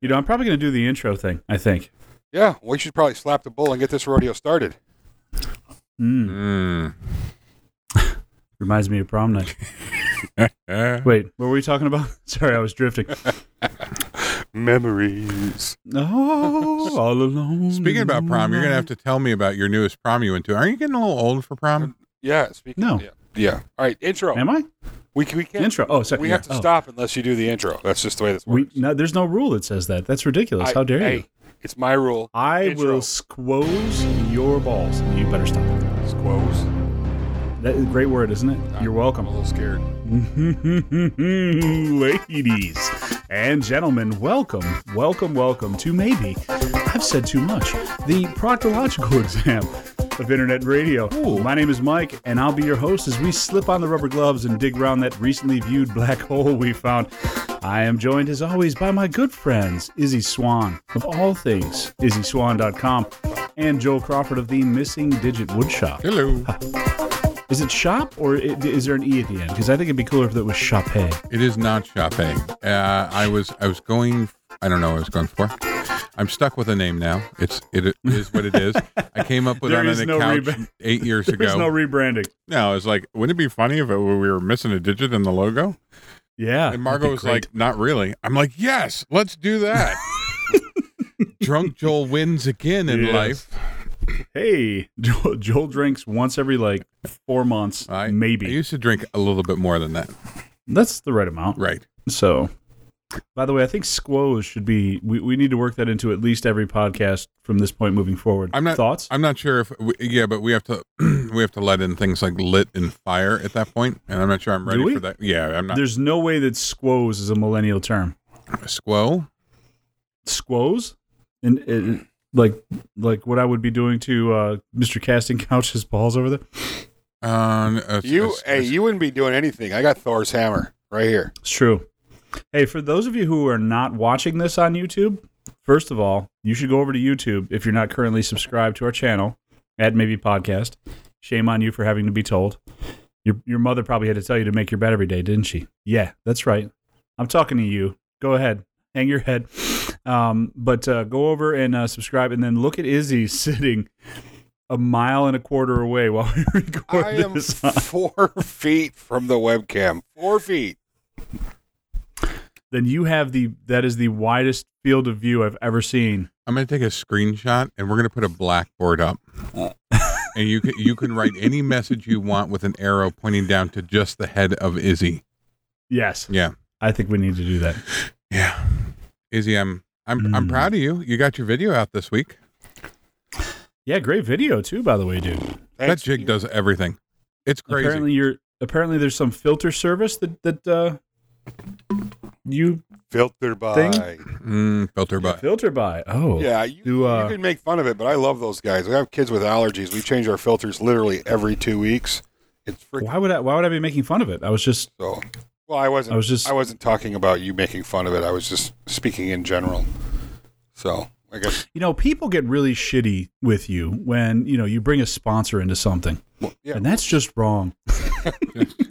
You know, I'm probably going to do the intro thing. I think. Yeah, we should probably slap the bull and get this rodeo started. Mm. Mm. Reminds me of prom night. Wait, what were we talking about? Sorry, I was drifting. Memories. Oh, all alone. Speaking about prom, you're gonna have to tell me about your newest prom you went to. Aren't you getting a little old for prom? Yeah. Speaking. No. Yeah. yeah. All right. Intro. Am I We we can't. intro? Oh, sorry. We have to Oh. stop unless you do the intro. That's just the way this We works. no, there's no rule that says that. That's ridiculous. I- How dare hey, you? It's my rule. I intro. will squoze your balls. You better stop. Squoze. That is a great word, isn't it? You're welcome. I'm a little scared. Ladies and gentlemen, welcome, welcome, welcome to maybe I've said too much. The proctological exam of internet radio. My name is Mike, and I'll be your host as we slip on the rubber gloves and dig around that recently viewed black hole we found. I am joined as always by my good friends, Izzy Swan of all things, IzzySwan.com, and Joel Crawford of the Missing Digit Woodshop. Hello. Is it shop or is there an e at the end? Because I think it'd be cooler if it was shoppe. It is not shoppe. Uh, I was I was going. I don't know what I was going for. I'm stuck with a name now. It's it is what it is. I came up with it on an no couch reba- eight years ago. There's no rebranding. no, I was like, wouldn't it be funny if it, we were missing a digit in the logo? Yeah. And Margot was great. like, not really. I'm like, yes, let's do that. Drunk Joel wins again in Yes. life. hey, Joel, Joel drinks once every like four months, I, maybe. I used to drink a little bit more than that. That's the right amount. Right. So, by the way, I think squoze should be, we, we need to work that into at least every podcast from this point moving forward. I'm not Thoughts? I'm not sure if we, yeah, but we have to we have to let in things like lit and fire at that point, and I'm not sure I'm ready for that. Yeah, I'm not. There's no way that squoze is a millennial term. Squo. Squoze? And it, like, like what I would be doing to uh, Mr. Casting Couch's balls over there? Um, uh, You, uh, hey, you wouldn't be doing anything. I got Thor's hammer right here. It's true. Hey, for those of you who are not watching this on YouTube, first of all, you should go over to YouTube if you're not currently subscribed to our channel at Maybe Podcast. Shame on you for having to be told. Your your mother probably had to tell you to make your bed every day, didn't she? Yeah, that's right. I'm talking to you. Go ahead, hang your head. Um, but uh, go over and uh, subscribe, and then look at Izzy sitting a mile and a quarter away while we record I am this. four feet from the webcam. Four feet. Then you have the that is the widest field of view I've ever seen. I'm going to take a screenshot, and we're going to put a blackboard up, and you can you can write any message you want with an arrow pointing down to just the head of Izzy. Yes, Yeah, I think we need to do that. yeah. Izzy, I'm I'm I'm Mm. proud of you. You got your video out this week. Yeah, great video too, by the way, dude. that Thanks. jig does everything. It's crazy. Apparently, you're apparently there's some filter service that that uh, you Filterbuy. Thing? Mm, Filterbuy. filter by. Oh, Yeah, you, Do, uh, you can make fun of it, but I love those guys. We have kids with allergies. We change our filters literally every two weeks. It's freaking Why would I? Why would I be making fun of it? I was just. so. Well, I wasn't. I was just- I wasn't talking about you making fun of it. I was just speaking in general. So I guess. You know, people get really shitty with you when you know you bring a sponsor into something, Well, yeah. and that's just wrong.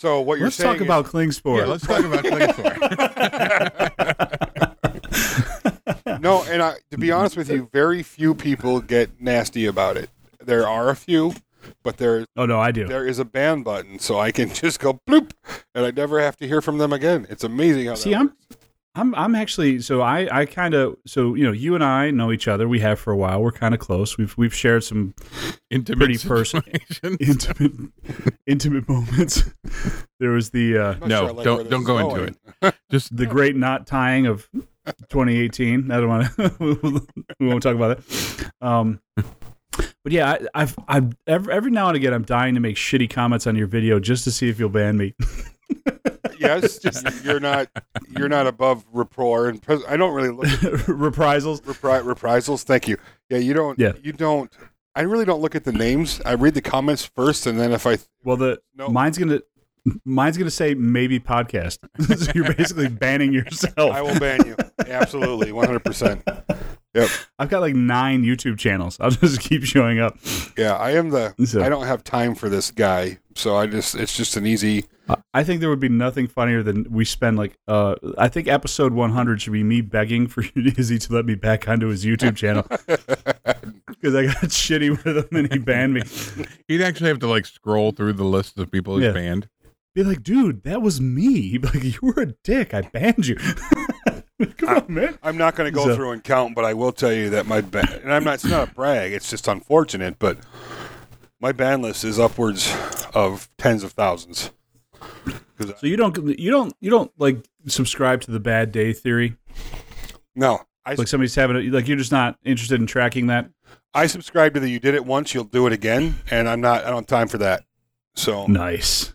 So what you're saying Let's saying talk is- about Klingspor. Yeah, let's talk about Klingspor. no, and I, to be honest with you, very few people get nasty about it. There are a few, but there oh no, I do. there is a ban button, so I can just go bloop, and I never have to hear from them again. It's amazing how. See, I'm works. I'm I'm actually so I I kind of so you know you and I know each other. We have for a while. We're kind of close. We've we've shared some Intimate Pretty person- intimate intimate moments. There was the uh, No, sure like don't- don't is go into it. Just the great knot tying of 2018. I don't want to. we won't talk about it. Um, but yeah, I, I've I've every, every now and again I'm dying to make shitty comments on your video just to see if you'll ban me. yes, you're not you're not above rapport, and pres- I don't really look at Reprisals. repri- reprisals. Thank you. Yeah, you don't. Yeah. you don't. I really don't look at the names. I read the comments first, and then if I Well, the no, mine's gonna mine's gonna say maybe podcast. so you're basically banning yourself. I will ban you. Absolutely, one hundred percent. Yep. I've got like nine YouTube channels. I'll just keep showing up. Yeah, I am the. So- I don't have time for this guy, so I just. It's just an easy. I think there would be nothing funnier than we spend like uh I think episode 100 should be me begging for Izzy to let me back onto his YouTube channel because I got shitty with him and he banned me. He'd actually have to like scroll through the list of people he's Yeah. banned. Be like, dude, that was me. He'd be like, you were a dick. I banned you. Come on, man. I'm not going to go So- through and count, but I will tell you that my ban. And I'm not. It's not a brag. It's just unfortunate, but my ban list is upwards of tens of thousands. So you don't you don't you don't like subscribe to the bad day theory? no, I Like somebody's having a, like you're just not interested in tracking that? I subscribe to the. You did it once, you'll do it again, and I'm not. I don't have time for that. So Nice.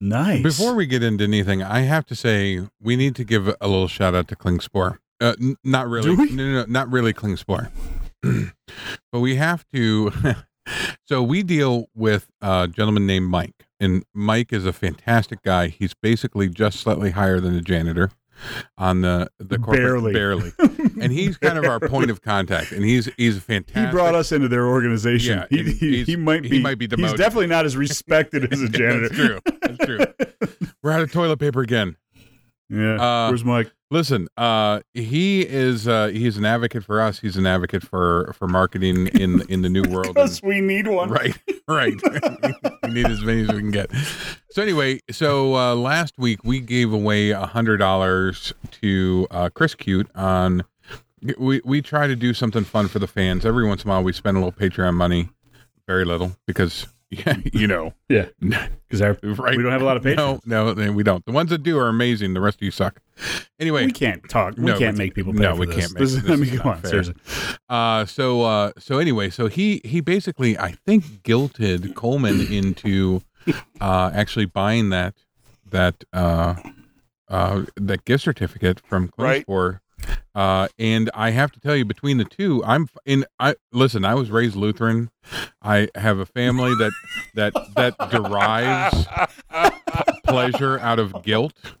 Nice. Before we get into anything, I have to say we need to give a little shout out to Klingspor. Uh, n- not really. Do we? No, no, no, not really Klingspor. but we have to. so we deal with a gentleman named Mike, and Mike is a fantastic guy. He's basically just slightly higher than a janitor on the the corporate Barely. barely, and he's kind of our point of contact. And he's he's a fantastic. he brought us into their organization. Yeah, he, he, he might he be might be He's definitely not as respected as a janitor. True. That's true. We're out of toilet paper again. Yeah. Uh, Where's Mike? Listen, uh, he is uh, he's an advocate for us. He's an advocate for for marketing in in the new world. Because we need one. right, right. we need as many as we can get. So anyway, so uh, last week we gave away a hundred dollars to uh, Chris Cute on. We we try to do something fun for the fans. Every once in a while, we spend a little Patreon money, very little because yeah, you know, Yeah. Because right. we don't have a lot of patience. No, no, we don't. The ones that do are amazing. The rest of you suck. Anyway, We can't talk. We No, can't we- make people pay no, for we this. can't make- This, this I mean, is come not on, fair. seriously. Uh, so uh, so anyway, so he he basically I think guilted Coleman into uh, actually buying that that uh, uh, that gift certificate from Right. Uh, and I have to tell you, between the two, I'm in. I listen. I was raised Lutheran. I have a family that that that derives pleasure out of guilt.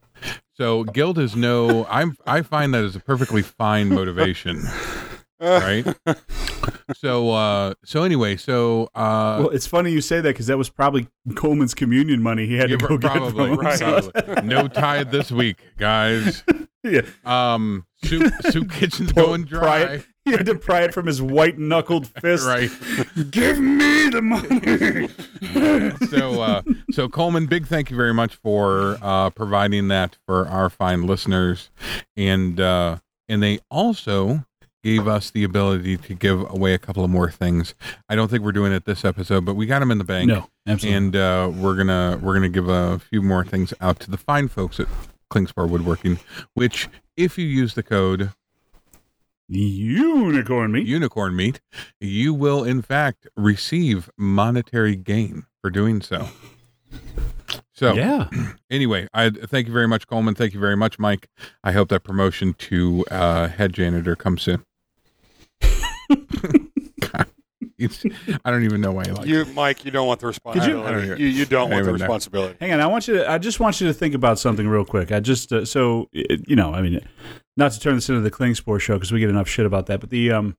So guilt is no. I'm. I find that is a perfectly fine motivation right? so uh so anyway, so uh well, it's funny you say that because that was probably Coleman's communion money he had to go probably, get from. Right. So- no tithe this week, guys. Yeah. Um soup soup kitchen's Pull- going pry dry. it- He had to pry it from his white knuckled fist. Right. Give me the money. So uh so Coleman, big thank you very much for uh providing that for our fine listeners. And uh and they also gave us the ability to give away a couple of more things. I don't think we're doing it this episode, but we got them in the bank. no, absolutely. and uh, we're gonna we're gonna give a few more things out to the fine folks at Klingspor Woodworking. Which, if you use the code Unicorn meat. Unicorn Meat, you will in fact receive monetary gain for doing so. So Yeah. anyway, I thank you very much, Coleman. Thank you very much, Mike. I hope that promotion to uh, head janitor comes soon. God, it's, I don't even know why you like. You, Mike, you don't want the responsibility. I don't you, you don't want the don't know. responsibility. Hang on, I want you to. I just want you to think about something real quick. I just uh, so it, you know, I mean, not to turn this into the Kling Klingspor show because we get enough shit about that. But the um,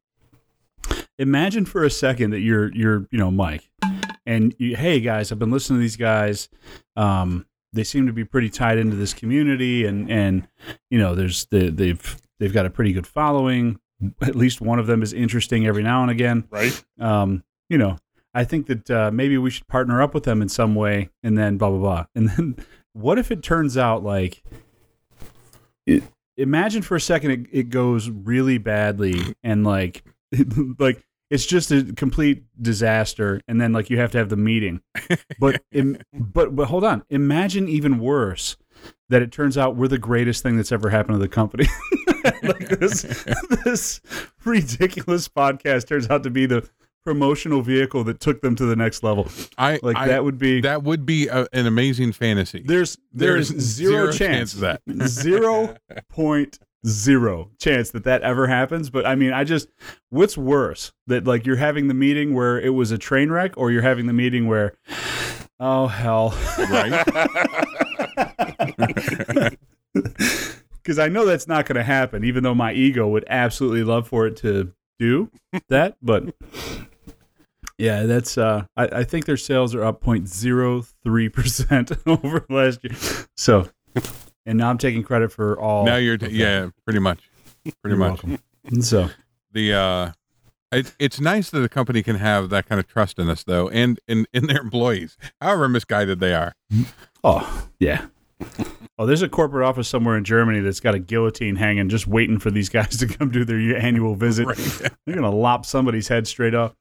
imagine for a second that you're you're you know Mike, and you, hey guys, I've been listening to these guys. Um, they seem to be pretty tied into this community, and and you know, there's the they've they've got a pretty good following. At least one of them is interesting every now and again Right? um, you know, I think that uh, maybe we should partner up with them in some way, and then blah blah blah. And then, what if it turns out like, it, imagine for a second it, it goes really badly, and like, like it's just a complete disaster, and then like you have to have the meeting. But im, but but hold on, imagine even worse that it turns out we're the greatest thing that's ever happened to the company. Like this this ridiculous podcast turns out to be the promotional vehicle that took them to the next level. I Like I- that would be that would be a, an amazing fantasy. there's there's, There's zero, zero chance, chance of that. zero point zero chance that that ever happens. But I mean, I just what's worse that like you're having the meeting where it was a train wreck, or you're having the meeting where oh hell, right? because I know that's not going to happen. Even though my ego would absolutely love for it to do that, but yeah, that's. Uh, I, I think their sales are up 0.03 percent over last year. So, and now I'm taking credit for all. now you're that. yeah, pretty much, pretty much. welcome. So The uh, it, it's nice that a company can have that kind of trust in us though, and in in their employees, however misguided they are. Oh, yeah. Oh, there's a corporate office somewhere in Germany that's got a guillotine hanging, just waiting for these guys to come do their annual visit. They're gonna lop somebody's head straight off.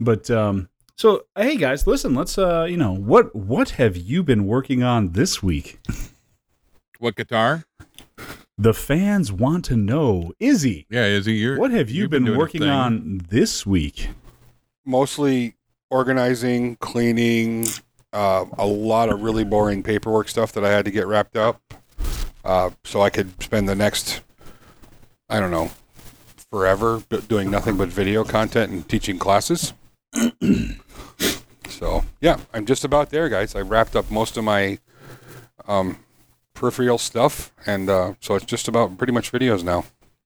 But um, so hey guys, listen. Let's uh, you know what what have you been working on this week? What guitar? The fans want to know. Izzy, Yeah, Izzy, you're. what have you you've been, working on this week? Mostly organizing, cleaning, uh, a lot of really boring paperwork stuff that I had to get wrapped up, uh, so I could spend the next, I don't know, forever doing nothing but video content and teaching classes. so yeah, I'm just about there, guys. I wrapped up most of my um, peripheral stuff, and uh, so it's just about pretty much videos now.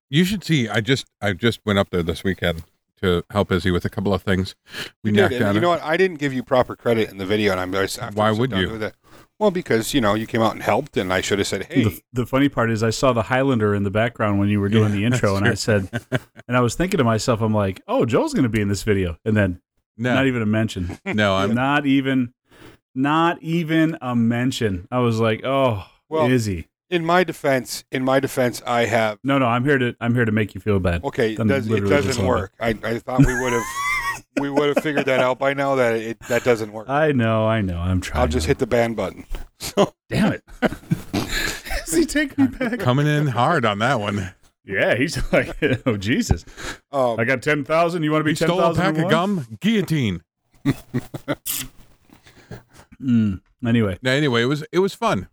You should see. I just I just went up there this weekend to help Izzy with a couple of things. We You knocked and down. you know what? I didn't give you proper credit in the video, and I'm just after Why would down you? to do Well, because you know you came out and helped, and I should have said, "Hey, The, the funny part is, I saw the Highlander in the background when you were doing Yeah, the intro, that's and I said, and I was thinking to myself, I'm like, oh, Joel's going to be in this video, and then no, not even a mention, no, I'm not even, not even a mention. I was like, oh, Well- Izzy. In my defense, in my defense, I have No, no, I'm here to, I'm here to make you feel bad. okay. It, does, it doesn't work. I, I thought we would have we would have figured that out by now that it that doesn't work. I know, I know, I'm trying. I'll just to- hit the ban button. So Damn it. he take me back. coming in hard on that one. Yeah, he's like, oh Jesus, um, I got ten thousand. You want to be He ten stole a pack of gum. Guillotine. Mm. Anyway, No, Anyway, it was it was fun.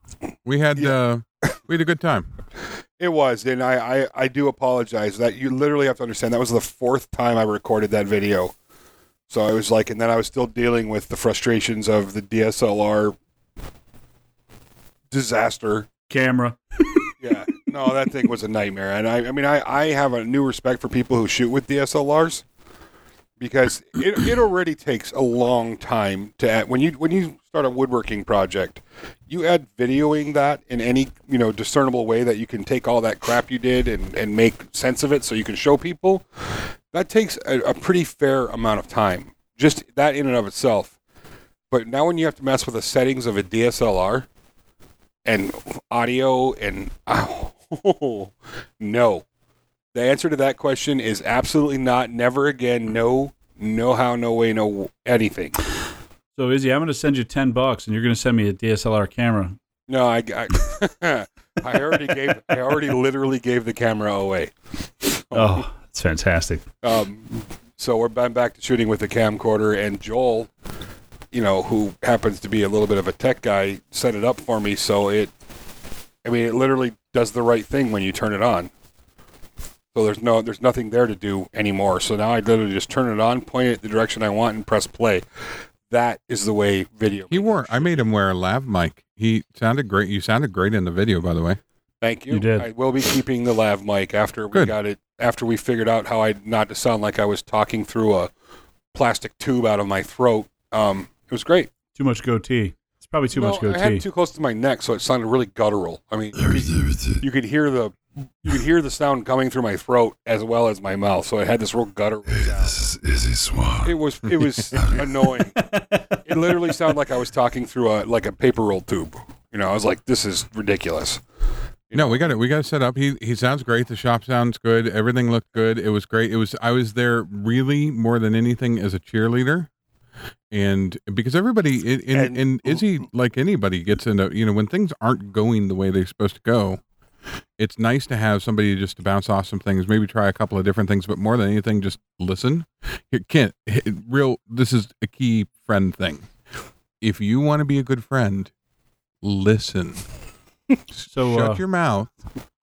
We had uh we had a good time. it was, and I, I I do apologize. That you literally have to understand. That was the fourth time I recorded that video. So I was like, and then I was still dealing with the frustrations of the DSLR disaster. camera. Yeah, no, that thing was a nightmare. And I, I mean, I, I have a new respect for people who shoot with DSLRs because it, it already takes a long time to add. When you when you start a woodworking project, you add videoing that in any you know discernible way that you can take all that crap you did and, and make sense of it so you can show people. That takes a, a pretty fair amount of time. Just that in and of itself. But now when you have to mess with the settings of a DSLR and audio and oh, no. The answer to that question is absolutely not. Never again. No. No how. No way. No anything. So Izzy, I'm going to send you ten bucks, and you're going to send me a DSLR camera. No. I. I, I already gave. I already literally gave the camera away. Oh, it's fantastic. Um, so we're I'm back to shooting with the camcorder, and Joel, you know, who happens to be a little bit of a tech guy, set it up for me. So it, I mean, it literally does the right thing when you turn it on. So there's no, there's nothing there to do anymore. So now I literally just turn it on, point it the direction I want, and press play. That is the way video. He wore I made him wear a lav mic. He sounded great. You sounded great in the video, by the way. Thank you. You did. I will be keeping the lav mic after we Good. got it. After we figured out how I not to sound like I was talking through a plastic tube out of my throat. Um, it was great. Too much goatee. It's probably too much No, I had goatee. it too close to my neck, so it sounded really guttural. I mean, you could, you could hear the you could hear the sound coming through my throat as well as my mouth, so I had this real gutter. sound. This is Izzy Swan. It was it was annoying. It literally sounded like I was talking through a like a paper roll tube. You know, I was like, "This is ridiculous." You No, know? we got it. We got it set up. He he sounds great. The shop sounds good. Everything looked good. It was great. It was I was there really more than anything as a cheerleader, and because everybody in in, And- and Izzy like anybody gets into you know when things aren't going the way they're supposed to go, it's nice to have somebody just to bounce off some things. Maybe try a couple of different things, but more than anything, just listen. Here, Kent, real. This is a key friend thing. If you want to be a good friend, listen. So, Shut uh, your mouth.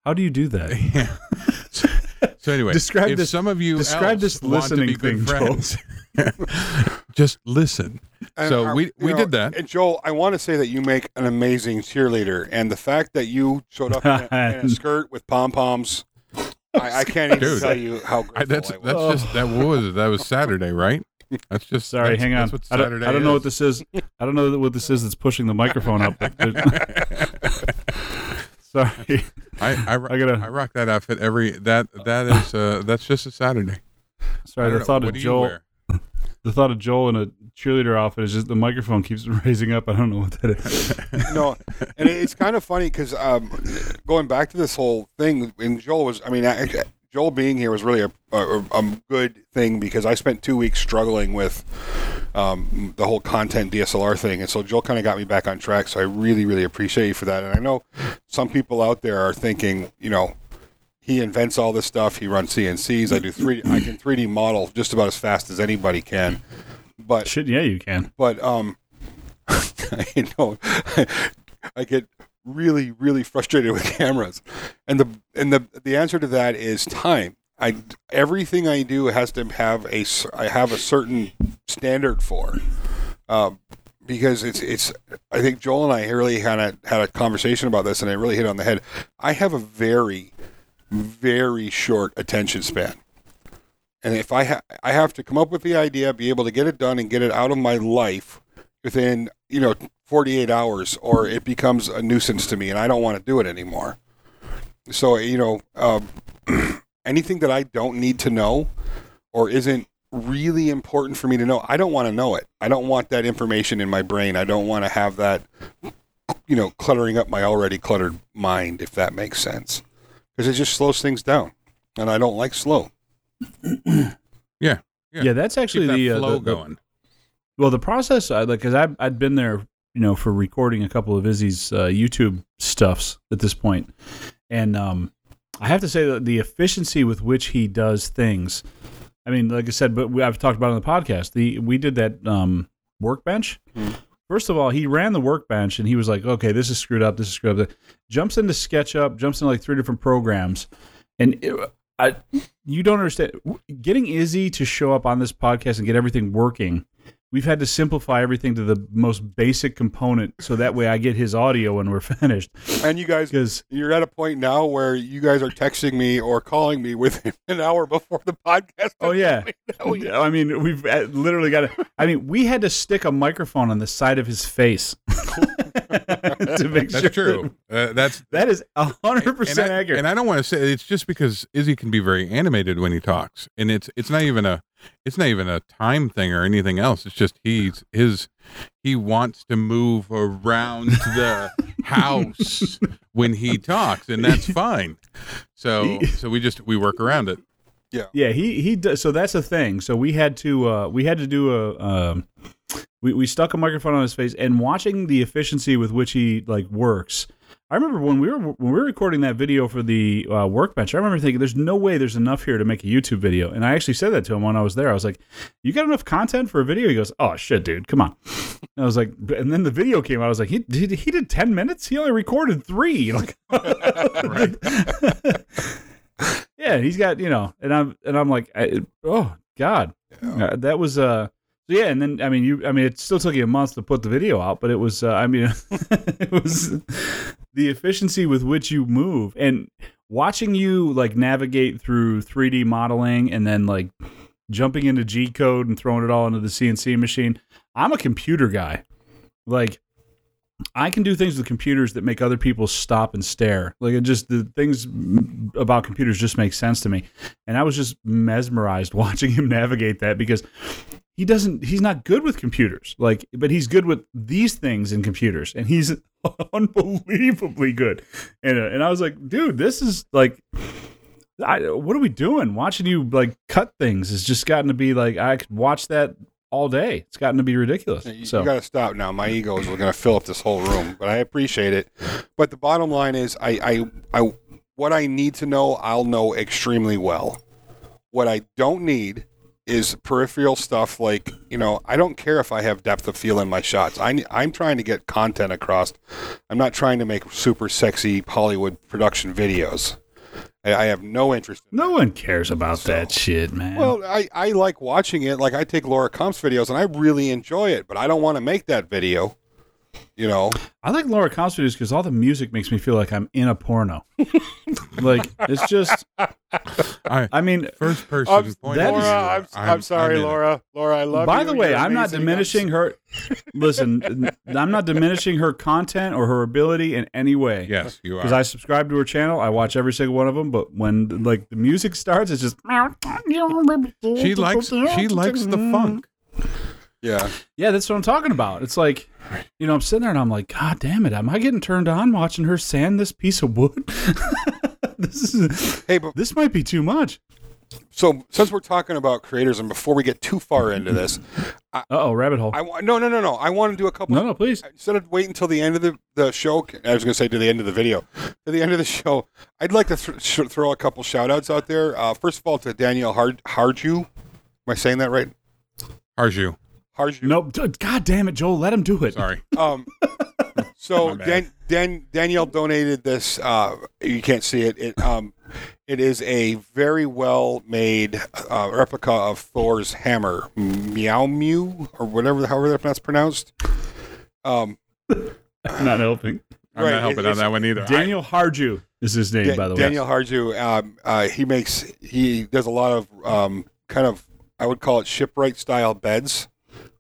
how do you do that? Yeah. So anyway, Describe if this- some of you describe this listening thing, friends, just listen. And So are- we- we know, did that. And Joel, I want to say that you make an amazing cheerleader, and the fact that you showed up in a, in a skirt with pom poms, I, I can't even Dude. tell you how I, that's I was. that's Oh. just that was? That was Saturday, right? That's just Sorry, that's, hang on. That's what I don't, I don't know what this is. I don't know what this is that's pushing the microphone up. Sorry. I I, ro- I gotta- I rock that outfit every that that is uh that's just a Saturday. Sorry. I The don't thought know. of What do you Joel. The thought of Joel in a cheerleader outfit is just the microphone keeps raising up. I don't know what that is. no, and it's kind of funny because um, going back to this whole thing, and Joel was, I mean, I, Joel being here was really a, a, a good thing because I spent two weeks struggling with um, the whole content DSLR thing, and so Joel kind of got me back on track. So I really, really appreciate you for that. And I know some people out there are thinking, you know, he invents all this stuff. He runs CNCs. I do three. I can 3D model just about as fast as anybody can. But Shit, yeah, you can. but um, I know I get really really frustrated with cameras, and the and the the answer to that is time. I everything I do has to have a I have a certain standard for, um, because it's it's I think Joel and I really kind of had a conversation about this, and it really hit on the head. I have a very very short attention span. And if I ha- I have to come up with the idea, be able to get it done, and get it out of my life within you know 48 hours, or it becomes a nuisance to me, and I don't want to do it anymore. So you know, um, anything that I don't need to know, or isn't really important for me to know, I don't want to know it. I don't want that information in my brain. I don't want to have that, you know, cluttering up my already cluttered mind, if that makes sense, because it just slows things down, and I don't like slow. Yeah. Yeah, that's Keep actually that the, uh, flow the, the going. well the process. I like because I I'd been there, you know, for recording a couple of Izzy's uh, YouTube stuffs at this point, and um, I have to say that the efficiency with which he does things. I mean, like I said, but we, I've talked about it on the podcast. The we did that um, workbench. Hmm. First of all, he ran the workbench and he was like, "Okay, this is screwed up. This is screwed up." Jumps into SketchUp, jumps into like three different programs, and it, I, you don't understand. Getting Izzy to show up on this podcast and get everything working, we've had to simplify everything to the most basic component, so that way I get his audio when we're finished. And you guys Because you're at a point now where you guys are texting me or calling me within an hour before the podcast. oh yeah, Oh, yeah. I mean we've uh, literally got to. I mean we had to stick a microphone on the side of his face to make That's sure. true. Uh, that's That is hundred and percent accurate. And I don't want to say it's just because Izzy can be very animated when he talks, and it's it's not even a it's not even a time thing or anything else. It's just he's his he wants to move around the house when he talks, and that's fine. So so we just we work around it. Yeah, Yeah. he he does. So that's a thing. So we had to uh, we had to do a um, we we stuck a microphone on his face and watching the efficiency with which he like works. I remember when we were when we were recording that video for the uh, workbench. I remember thinking, "There's no way there's enough here to make a YouTube video." And I actually said that to him when I was there. I was like, "You got enough content for a video?" He goes, "Oh shit, dude, come on." And I was like, and then the video came out. I was like, "He did he did ten minutes? He only recorded three. Like, yeah, he's got you know, and I'm and I'm like, I, oh god, Uh, that was uh, yeah, and then I mean, you, I mean, it still took you a month to put the video out, but it was, uh, I mean, it was the efficiency with which you move and watching you like navigate through 3D modeling and then like jumping into G code and throwing it all into the CNC machine. I'm a computer guy, like. I can do things with computers that make other people stop and stare. Like it just the things about computers just make sense to me. And I was just mesmerized watching him navigate that because he doesn't he's not good with computers. Like but he's good with these things in computers and he's unbelievably good. And uh, and I was like, dude, this is like I, what are we doing? Watching you like cut things has just gotten to be like I could watch that all day. It's gotten to be ridiculous. You, So got to stop now. My ego is going to fill up this whole room, but I appreciate it. But the bottom line is, I, I, I, what I need to know, I'll know extremely well. What I don't need is peripheral stuff like you know. I don't care if I have depth of field in my shots. I, I'm trying to get content across. I'm not trying to make super sexy Hollywood production videos. I, have no interest. in No one cares about So- that shit, man. Well, I, I like watching it. Like I take Laura Kampf's videos and I really enjoy it, but I don't want to make that video. You know, I like Laura Kampf's videos because all the music makes me feel like I'm in a porno. like it's just, I, I mean, first person I'm, point that of is- view, Laura, I'm, I'm, sorry, in it. Laura. Laura, I love you. by you. the way, You're I'm not diminishing her. Listen, I'm not diminishing her content or her ability in any way. Yes, you are Because. I subscribe to her channel, I watch every single one of them. But when like the music starts, it's just she likes she likes the funk. Yeah. Yeah, that's what I'm talking about. It's like, you know, I'm sitting there and I'm like, God damn it, am I getting turned on watching her sand this piece of wood? this is Hey, but this might be too much. so since we're talking about creators, and before we get too far into this, Uh oh, rabbit hole. I want no, no, no, no. I want to do a couple. No, no, please. Instead of waiting until the end of the, the show, I was going to say to the end of the video, to the end of the show, I'd like to th- sh- throw a couple shout outs out there. Uh, first of all, to Danielle Hard- Harju. Am I saying that right? Harju. Harju. Nope. God damn it, Joel. Let him do it. Sorry. Um, so Dan, Dan, Danielle donated this. Uh, you can't see it. It um, it is a very well made uh, replica of Thor's hammer, Meow Mew or whatever, however that's pronounced. Um, I'm not helping. I'm Right, not helping it- on that one either. Daniel Harju is his name, Da- by the way. Daniel Harju, um, uh, he makes he does a lot of um, kind of I would call it shipwright style beds,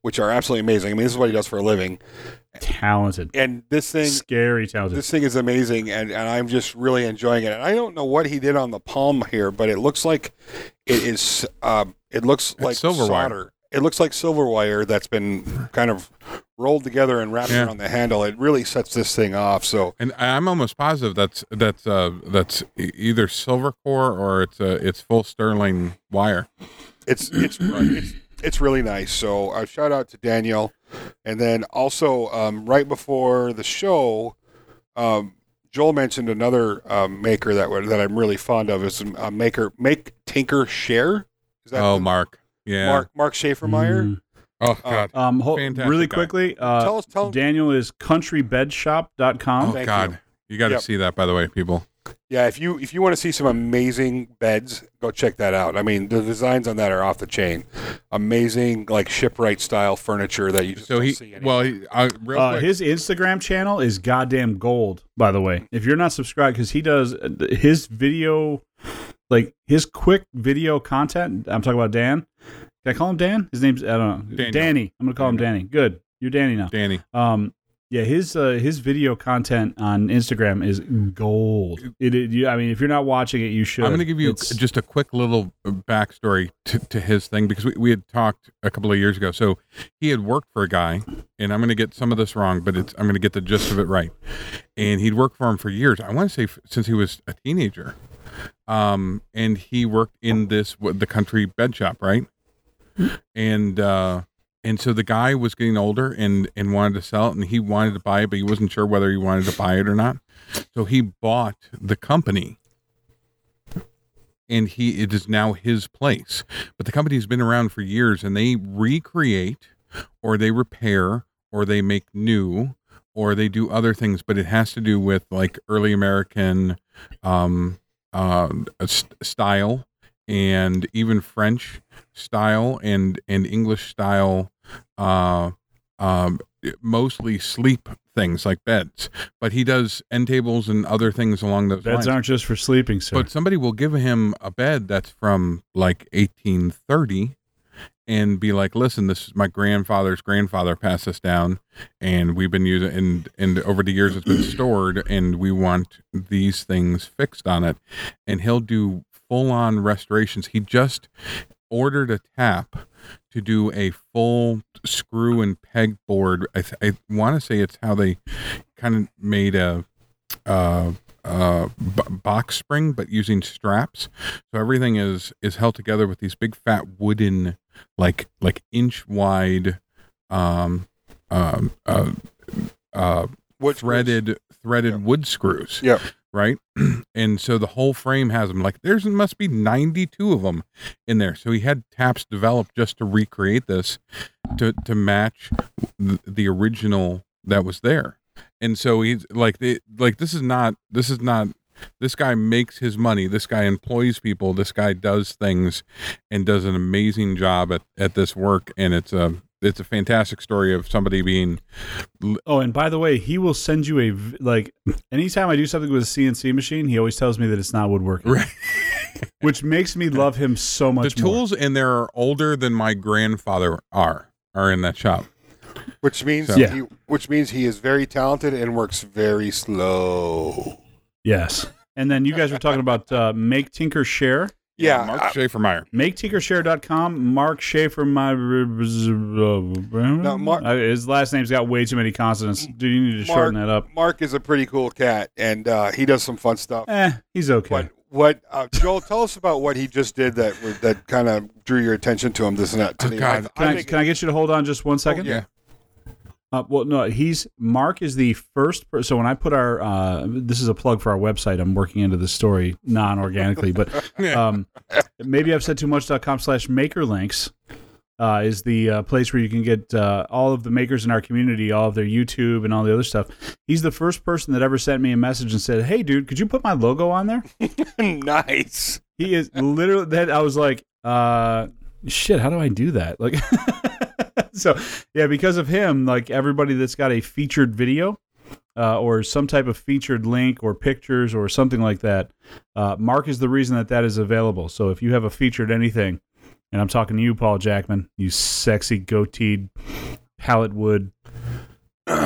which are absolutely amazing. I mean, this is what he does for a living, Talented. and this thing Scary talented. this thing is amazing, and, and I'm just really enjoying it. And I don't know what he did on the palm here, but it looks like it is. Um, it looks like silver wire. It looks like silver wire that's been kind of rolled together and wrapped Yeah. around the handle. It really sets this thing off. So And I'm almost positive that's that's uh that's either silver core or it's uh, it's full sterling wire. it's it's it's it's really nice. So uh, shout out to Daniel, and then also um, right before the show, um, Joel mentioned another um, maker that that I'm really fond of is a maker make Tinker Share. Is that Oh, the- Mark. Yeah. Mark Mark Schaefermeyer? Mm. Oh God. Um, ho- really guy. quickly, uh, tell us, tell Daniel is countrybedshop.com. oh thank God. You, got to Yep. see that by the way, people. Yeah. If you if you want to see some amazing beds, go check that out. I mean, the designs on that are off the chain. Amazing, like shipwright style furniture that you just So don't he see anymore. well, he, uh, real Uh, quick. his Instagram channel is goddamn gold, by the way. If you're not subscribed, because he does uh, his video, like his quick video content. I'm talking about Dan. Can I call him Dan? His name's I don't know. Daniel. Danny. I'm gonna call him Danny. Good. You're Danny now. Danny. Um, yeah, his uh, his video content on Instagram is gold. It, it you, I mean, if you're not watching it, you should. I'm going to give you It's- just a quick little backstory to, to his thing because we, we had talked a couple of years ago. So he had worked for a guy, and I'm going to get some of this wrong, but it's I'm going to get the gist of it right. And he'd worked for him for years. I want to say f- since he was a teenager. Um, and he worked in this what the country bed shop, right? And uh, and so the guy was getting older and and wanted to sell it, and he wanted to buy it, but he wasn't sure whether he wanted to buy it or not. So he bought the company and he it is now his place. But the company's been around for years and they recreate or they repair or they make new or they do other things, but it has to do with like early American um uh st- style and even French style and and English style uh um mostly sleep things like beds but he does end tables and other things along those beds lines aren't just for sleeping, sir. but somebody will give him a bed that's from like 1830 and be like, listen, this is my grandfather's grandfather passed this down and we've been using and and over the years it's been stored and we want these things fixed on it. And he'll do full on restorations. He just ordered a tap to do a full screw and peg board. I, th- I want to say it's how they kind of made a uh, uh, b- box spring, but using straps. So everything is is held together with these big fat wooden, like like inch wide, um, um, uh, uh, What threaded threaded Yeah. wood screws. Yep. Right. and so the whole frame has them. Like there's must be 92 of them in there. So he had taps developed just to recreate this to to match the, original that was there. And so he's like the like this is not this is not This guy makes his money. This guy employs people. This guy does things and does an amazing job at, at this work. And it's a it's a fantastic story of somebody being Oh, and by the way, he will send you a like anytime I do something with a CNC machine, he always tells me that it's not woodworking, right. which makes me love him so the much more. tools and they're older than my grandfather are are in that shop. Which means So- Yeah. he, which means he is very talented and works very slow. Yes. And then you guys were talking about uh, Make Tinker Share. Yeah, Mark I- Schaefer Meyer. MakeTinkerShare.com. Mark Schaefer, my no, Mark- his last name's got way too many consonants. Dude, you need to shorten that up. Mark is a pretty cool cat, and uh, he does some fun stuff. Eh, he's okay. What what uh, Joel? Tell us about what he just did that that kind of drew your attention to him this and that. Oh, God. Can I, can I get you to hold on just one second? yeah. Uh, well, no, he's Mark is the first. Per- so when I put our, uh, this is a plug for our website. I'm working into the story non-organically, but um, maybe I've said too much.com slash maker links uh, is the uh, place where you can get uh, all of the makers in our community, all of their YouTube and all the other stuff. He's the first person that ever sent me a message and said, "Hey, dude, could you put my logo on there?" nice. He is literally that. I was like, uh, shit, how do I do that? Like, so yeah, because of him, like everybody that's got a featured video. Uh, or some type of featured link or pictures or something like that. Uh, Mark is the reason that that is available. So if you have a featured anything, and I'm talking to you, Paul Jackman, you sexy goateed pallet wood.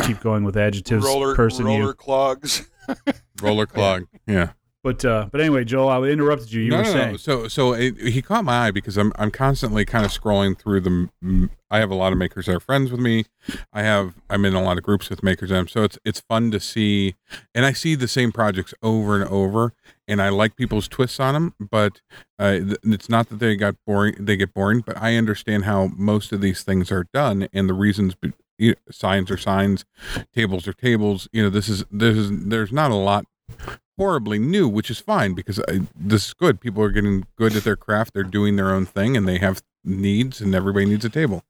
Keep going with adjectives, roller person. roller You, clogs. Roller clog. Yeah. But uh, but anyway, Joel, I interrupted you. You no, were no, saying no. So, so it, he caught my eye because I'm I'm constantly kind of scrolling through the. I have a lot of makers that are friends with me. I have I'm in a lot of groups with makers, and so it's it's fun to see, and I see the same projects over and over, and I like people's twists on them. But uh, it's not that they got boring, they get boring, but I understand how most of these things are done and the reasons. Be, you know, signs are signs, tables are tables. You know, this is this is there's not a lot horribly new, which is fine because I, this is good. People are getting good at their craft. They're doing their own thing, and they have needs, and everybody needs a table.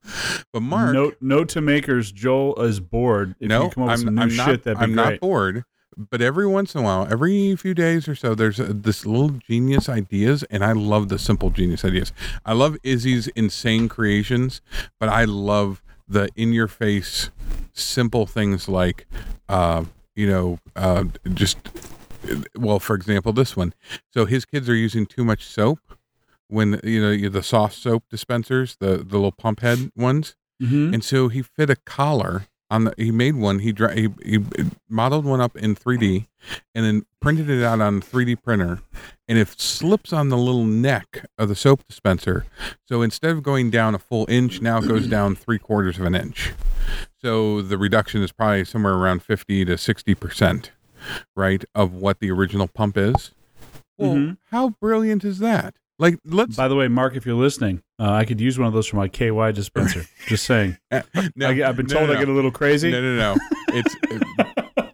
But Mark, Note, note to makers, Joel is bored. If no, you come up I'm, I'm shit, not. I'm great. not bored. But every once in a while, every few days or so, there's a, this little genius ideas, and I love the simple genius ideas. I love Izzy's insane creations, but I love the in-your-face, simple things like, uh, you know, uh, just well, for example, this one. So his kids are using too much soap when you know the soft soap dispensers, the the little pump head ones, Mhm. and so he fit a collar on the. He made one. He he, he modeled one up in 3D, and then printed it out on a 3D printer, and it slips on the little neck of the soap dispenser. So instead of going down a full inch, now it goes down three quarters of an inch. So the reduction is probably somewhere around 50 to 60 percent, right, of what the original pump is. Well, Mhm. how brilliant is that? Like, let's. By the way, Mark, if you're listening, uh, I could use one of those for my KY dispenser. Just saying. no, I, have been no, told no, I get a little crazy. No, no, no. It's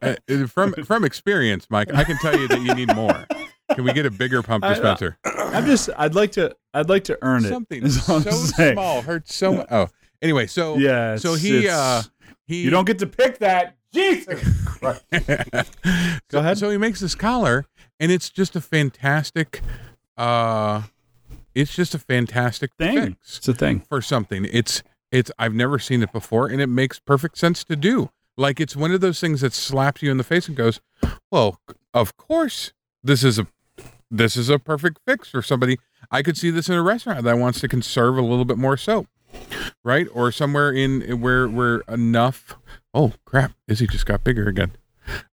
uh, uh, from from experience, Mike. I can tell you that you need more. Can we get a bigger pump uh, dispenser? I'm just. I'd like to. I'd like to earn it. Something all I'm so small hurts so much. Oh, anyway, so Yeah. so he uh he You don't get to pick that. Jesus. Christ. so, ahead. So he makes this collar, and it's just a fantastic. uh It's just a fantastic Thing. It's a thing. for something. It's it's I've never seen it before, and it makes perfect sense to do. Like it's one of those things that slaps you in the face and goes, "Well, of course this is a this is a perfect fix for somebody. I could see this in a restaurant that wants to conserve a little bit more soap, right? Or somewhere in where where enough. Oh crap! Izzy just got bigger again.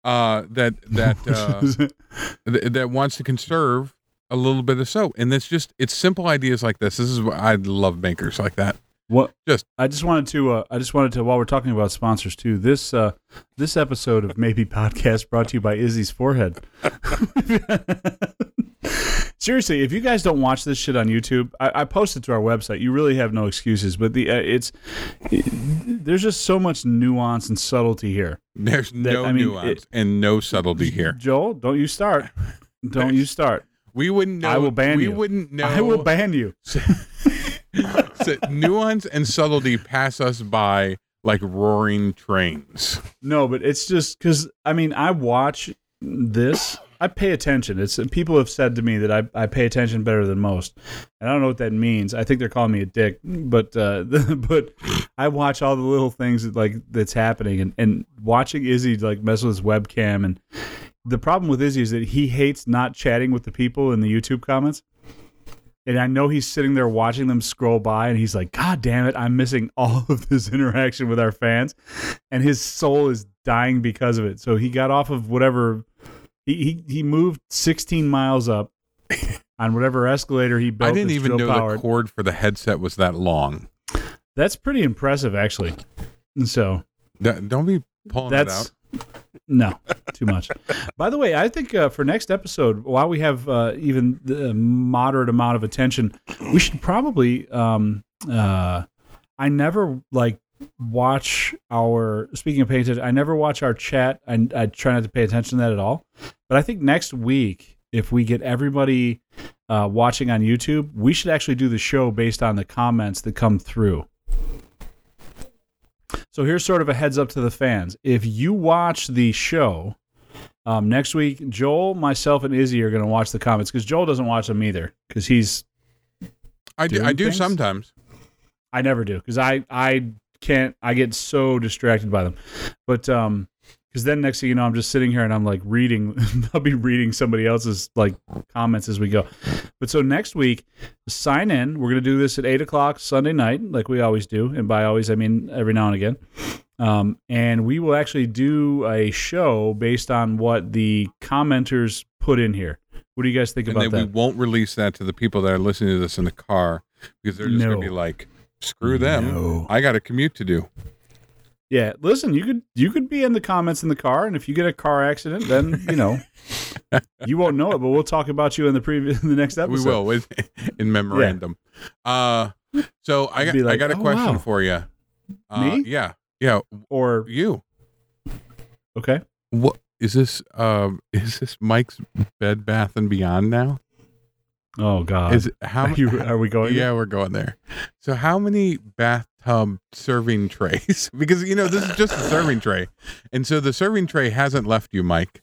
Uh, that that uh, th- that wants to conserve a little bit of soap, and it's just it's simple ideas like this. This is what I love makers like that. What? Just- I just wanted to. Uh, I just wanted to. While we're talking about sponsors too, this uh, this episode of Maybe Podcast brought to you by Izzy's forehead. Seriously, if you guys don't watch this shit on YouTube, I, I posted to our website. You really have no excuses. But the uh, it's there's just so much nuance and subtlety here. There's no I mean, nuance it- and no subtlety here. Joel, don't you start. Don't you start. We wouldn't know. I will ban we you. wouldn't know. I will ban you. so nuance and subtlety pass us by like roaring trains. No, but it's just because I mean I watch this. I pay attention. It's people have said to me that I, I pay attention better than most, and I don't know what that means. I think they're calling me a dick, but uh, but I watch all the little things that, like that's happening, and, and watching Izzy like mess with his webcam, and the problem with Izzy is that he hates not chatting with the people in the YouTube comments. And I know he's sitting there watching them scroll by, and he's like, "God damn it, I'm missing all of this interaction with our fans," and his soul is dying because of it. So he got off of whatever he he, he moved 16 miles up on whatever escalator he built. I didn't even know powered. the cord for the headset was that long. That's pretty impressive, actually. And so D- Don't be pulling that's it out. No too much. By the way, I think uh, for next episode, while we have uh, even the moderate amount of attention, we should probably. Um, uh, I never like watch our speaking of paying attention. I never watch our chat. I, I try not to pay attention to that at all. But I think next week, if we get everybody uh, watching on YouTube, we should actually do the show based on the comments that come through. So here's sort of a heads up to the fans. If you watch the show um, next week, Joel, myself, and Izzy are going to watch the comments because Joel doesn't watch them either because he's I do. I do things? sometimes. I never do because I I can't I get so distracted by them, but um because then next thing you know I'm just sitting here and I'm like reading I'll be reading somebody else's like comments as we go, but so next week sign in we're gonna do this at eight o'clock Sunday night like we always do and by always I mean every now and again, um and we will actually do a show based on what the commenters put in here. What do you guys think And about then we won't release that to the people that are listening to this in the car because they're just No. going to be like, screw them. No. I got a commute to do. Yeah, listen, you could you could be in the comments in the car, and if you get a car accident, then you know you won't know it, but we'll talk about you in the previous in the next episode. We will with, in memorandum. Uh, so I got, Be I got a "Oh, question wow." for you. Uh, Me? Yeah. Yeah. Or You. okay, What is this? Um, is this Mike's Bed Bath and Beyond now? oh god, Is how? are, you, are we going? yeah, we're going there. So, how many bathtub serving trays? because you know this is just a serving tray, and so the serving tray hasn't left you, Mike.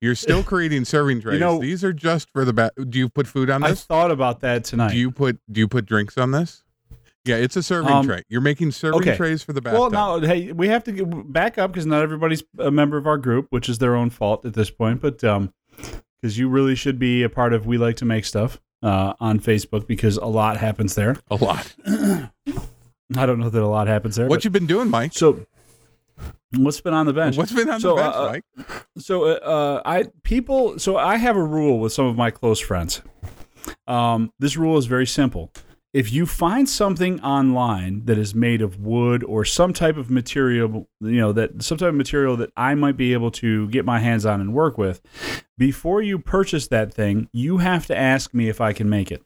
You're still creating serving trays. You know- These are just for the bath. Do you put food on this? I thought about that tonight. do you put Do you put drinks on this? Yeah, it's a serving Um, tray. You're making serving okay. trays for the bathtub. well, now hey, we have to get back up because not everybody's a member of our group, which is their own fault at this point. But um, because you really should be a part of We Like to Make Stuff uh on Facebook because a lot happens there. a lot. I don't know that a lot happens there. What you been doing, Mike? so? What's been on the bench? What's been on So, the bench, uh, Mike? so uh, uh, I people so I have a rule with some of my close friends. Um, this rule is very simple. If you find something online that is made of wood or some type of material, you know that some type of material that I might be able to get my hands on and work with, before you purchase that thing, you have to ask me if I can make it.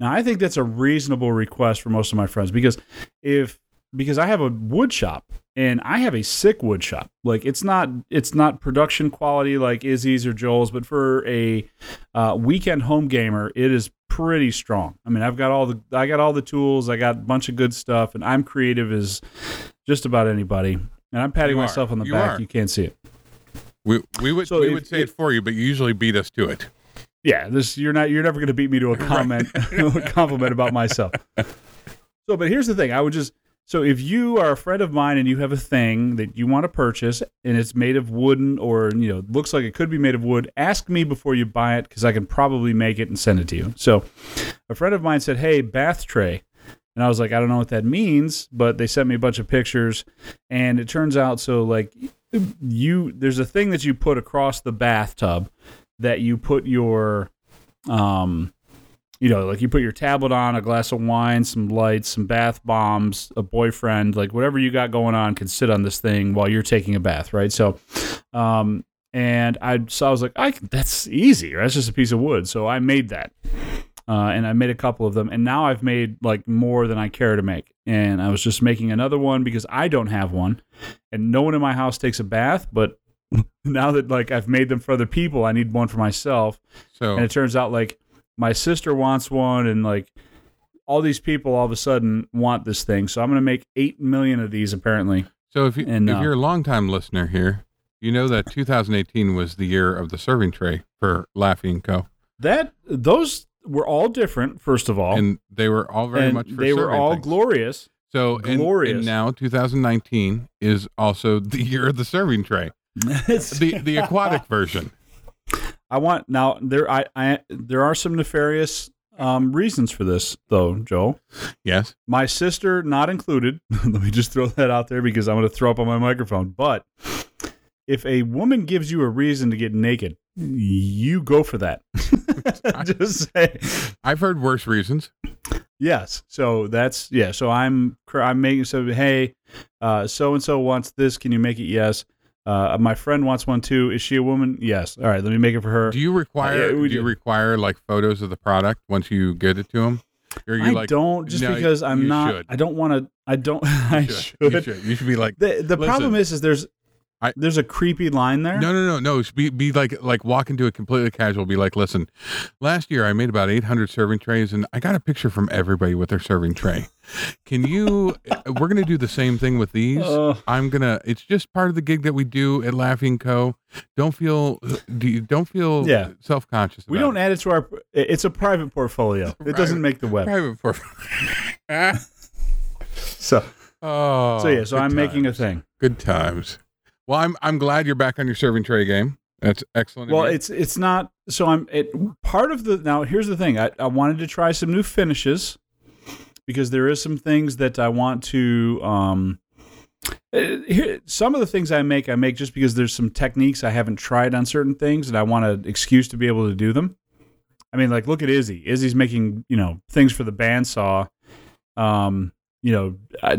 Now, I think that's a reasonable request for most of my friends because if because I have a wood shop and I have a sick wood shop. Like it's not it's not production quality like Izzy's or Joel's, but for a uh, weekend home gamer, it is pretty strong. I mean, I've got all the I got all the tools, I got a bunch of good stuff, and I'm creative as just about anybody. And I'm patting You are. myself on the You back. are. You can't see it. We we would so we if- would say if- it for you, but you usually beat us to it. Yeah, this you're not you're never going to beat me to a comment compliment about myself. So, but here's the thing: I would just so if you are a friend of mine and you have a thing that you want to purchase and it's made of wooden or you know looks like it could be made of wood, ask me before you buy it because I can probably make it and send it to you. So, a friend of mine said, "Hey, bath tray." And I was like, I don't know what that means, but they sent me a bunch of pictures, and it turns out so like you there's a thing that you put across the bathtub that you put your um you know like you put your tablet on a glass of wine some lights some bath bombs a boyfriend like whatever you got going on can sit on this thing while you're taking a bath right so um and i so i was like i that's easy right? that's just a piece of wood so i made that uh, and I made a couple of them, and now I've made like more than I care to make. And I was just making another one because I don't have one, and no one in my house takes a bath. But now that like I've made them for other people, I need one for myself. So And it turns out like my sister wants one, and like all these people all of a sudden want this thing. So I'm gonna make eight million of these apparently. so if you and, if uh, you're a longtime listener here, You know that 2018 was the year of the serving tray for Laffy and Co. That those were all different. First of all, and they were all very and much for they were all things. glorious. So and, glorious. and now 2019 is also the year of the serving tray, the the aquatic version. I want now there I, I there are some nefarious um, reasons for this though, Joe. Yes. My sister not included. Let me just throw that out there because I'm going to throw up on my microphone. But if a woman gives you a reason to get naked, you go for that. just say I've heard worse reasons. yes. So that's yeah. So I'm I'm making so hey, uh so and so wants this. Can you make it? Yes. Uh, my friend wants one too. Is she a woman? Yes. All right. Let me make it for her. Do you require? yeah, do you do. require like photos of the product once you get it to them? Or you I like, don't just No, because I'm not. should. I don't want to. I don't. I you should. should. You should. You should be like, The the problem is is there's I- there's a creepy line there. no, no, no, no. Be, be like, like walk into a completely casual. Be like, listen, last year I made about 800 serving trays, and I got a picture from everybody with their serving tray. Can you? we're gonna do the same thing with these. Uh, I'm gonna. It's just part of the gig that we do at Laughing Co. Don't feel. Do you, don't feel Yeah. self conscious. we don't add it to our. It's a private portfolio. It doesn't make the web. private portfolio. So oh. so yeah. So I'm making a thing. Good times. Well, I'm I'm glad you're back on your serving tray game. That's excellent. Well, it's it's not. So I'm it part of the. Now here's the thing. I I wanted to try some new finishes because there is some things that I want to. Um, eh, some of the things I make, I make just because there's some techniques I haven't tried on certain things, and I want an excuse to be able to do them. I mean, like, look at Izzy. Izzy's making you know things for the bandsaw. Um, you know, I,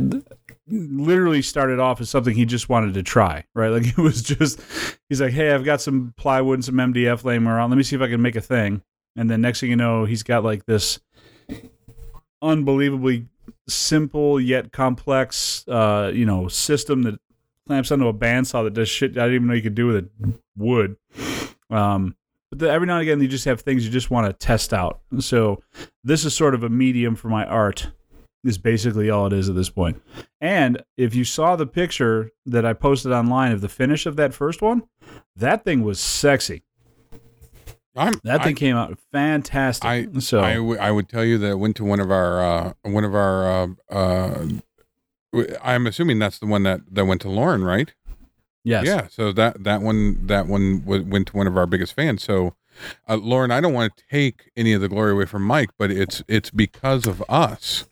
literally started off as something he just wanted to try, right? Like it was just he's like, "Hey, I've got some plywood and some MDF laying around. Let me see if I can make a thing." And then next thing you know, he's got like this unbelievably simple yet complex, uh, you know, system that clamps onto a bandsaw that does shit I didn't even know you could do with it wood. Um, but the, every now and again, you just have things you just want to test out. So this is sort of a medium for my art. Is basically all it is at this point. And if you saw the picture that I posted online of the finish of that first one, that thing was sexy. I'm, That I, thing came out fantastic. I- so I, w- I would tell you that it went to one of our uh, one of our. Uh, uh, I'm assuming that's the one that, that went to Lauren, right? yes, Yeah. So that that one that one w- went to one of our biggest fans. So, uh, Lauren, I don't want to take any of the glory away from Mike, but it's it's because of us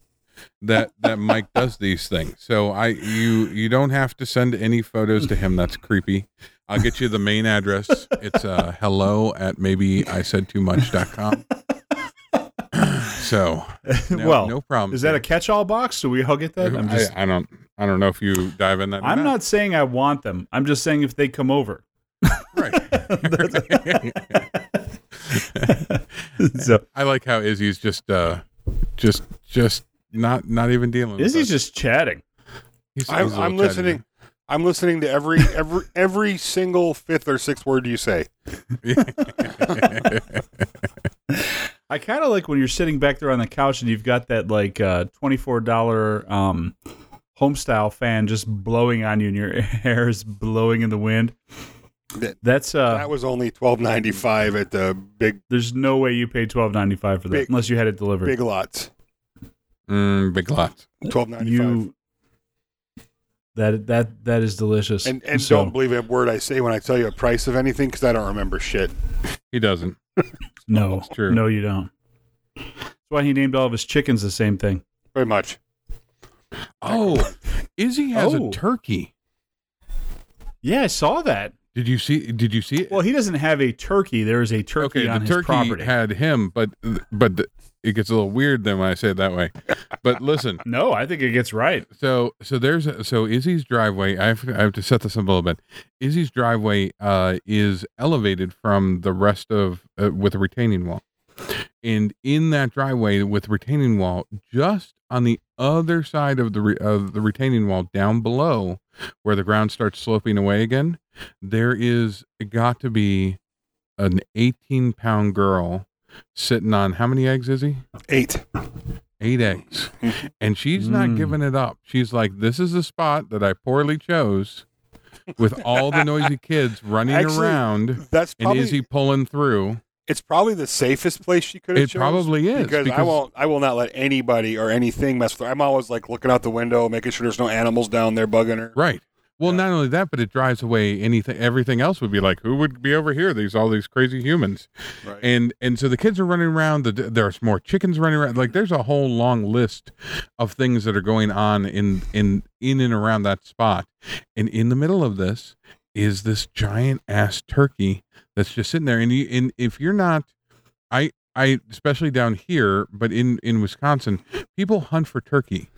that that Mike does these things. So I you you don't have to send any photos to him. That's creepy. I'll get you the main address. It's uh, hello at maybe I said too much.com. So no, well, no problem. is that a catch-all box? Do we all get that? I'm just. I, I don't I don't know if you dive in that. I'm not saying I want them. I'm just saying if they come over. right. so I like how Izzy's just uh just just not not even dealing with Izzy's us. just chatting. He's- I'm, he's a I'm little chatty. listening. I'm listening to every every every single fifth or sixth word you say. I kind of like when you're sitting back there on the couch and you've got that like uh, twenty-four dollar um, homestyle fan just blowing on you and your hair is blowing in the wind. That- That's uh. that was only twelve ninety five at the big there's no way you paid twelve ninety-five for that Big- unless you had it delivered. big lots. mm, big lots. Twelve ninety five. you that that that is delicious. And and So- don't believe a word I say when I tell you a price of anything because I don't remember shit. He doesn't. no, It's true. no, you don't. That's why he named all of his chickens the same thing. Very much. Oh, Izzy has Oh. a turkey. Yeah, I saw that. Did you see? Did you see it? Well, he doesn't have a turkey. There is a turkey okay, on the his turkey property. had him, but but the, it gets a little weird then when I say it that way. But listen, no, I think it gets right. so so there's a, so Izzy's driveway. I have, I have to set this up a little bit. Izzy's driveway uh, is elevated from the rest of uh, with a retaining wall, and in that driveway with retaining wall, just on the other side of the re, of the retaining wall, down below where the ground starts sloping away again, there is got to be an 18 pound girl sitting on how many eggs, is he? Eight. eight eggs and she's not Mm. giving it up she's like this is the spot that i poorly chose with all the noisy kids running Actually, around That's and probably Izzy pulling through. it's probably the safest place she could have It probably is, because, I won't I will not let anybody or anything mess with her. I'm always like looking out the window, making sure there's no animals down there bugging her. Right. Well, Yeah. not only that, but it drives away anything. Everything else would be like, who would be over here? These all these crazy humans, Right. and and so the kids are running around. The, there's more chickens running around. Like mm-hmm. there's a whole long list of things that are going on in in in and around that spot. And in the middle of this is this giant ass turkey that's just sitting there. And you, and if you're not, I I especially down here, but in in Wisconsin, people hunt for turkey.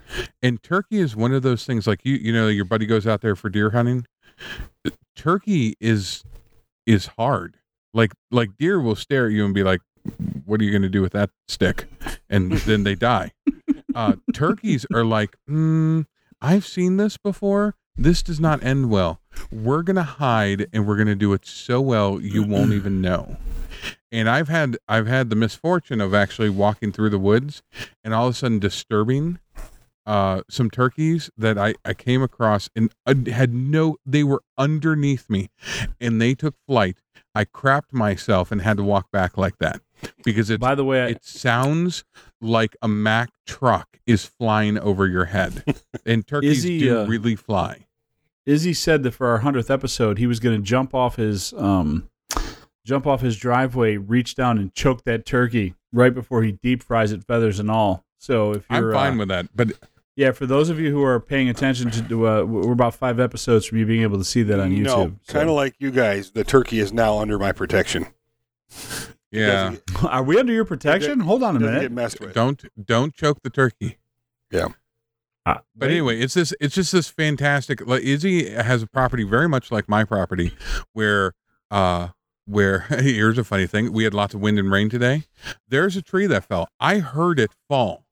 And turkey is one of those things like you you know your buddy goes out there for deer hunting. Turkey is is hard. Like like deer will stare at you and be like, "What are you going to do with that stick?" And then they die. Uh, turkeys are like, mm, "I've seen this before. This does not end well. We're going to hide and we're going to do it so well you won't even know." And I've had I've had the misfortune of actually walking through the woods and all of a sudden disturbing uh, some turkeys that I, I came across and uh, had no, they were underneath me and they took flight. I crapped myself and had to walk back like that because it, By the way, I- it sounds like a Mack truck is flying over your head. And turkeys do uh, really fly. Izzy said that for our hundredth episode, he was going to jump off his um, jump off his driveway, reach down and choke that turkey right before he deep fries it, feathers and all. So if I'm you're fine uh, with that. But yeah, for those of you who are paying attention to, uh, we're about five episodes from you being able to see that on YouTube. No, So- kind of like you guys. The turkey is now under my protection. yeah, get- Are we under your protection? Hold on a minute. get messed with. don't don't choke the turkey. Uh, But anyway, it's this. It's just this fantastic. Like Izzy has a property very much like my property, where uh, where here's a funny thing. We had lots of wind and rain today. There's a tree that fell. I heard it fall.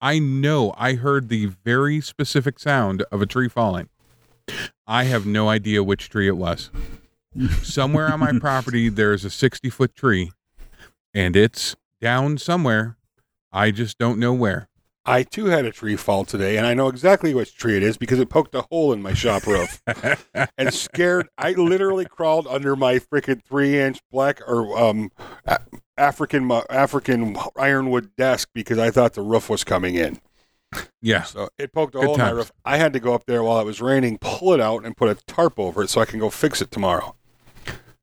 I know. I heard the very specific sound of a tree falling. I have no idea which tree it was. Somewhere on my property, there's a 60 foot tree, and it's down somewhere. I just don't know where. I too had a tree fall today, and I know exactly which tree it is because it poked a hole in my shop roof and scared. I literally crawled under my freaking three-inch black or um, African African ironwood desk because I thought the roof was coming in. Yeah. So it poked a Good hole in my roof. I had to go up there while it was raining, pull it out, and put a tarp over it so I can go fix it tomorrow.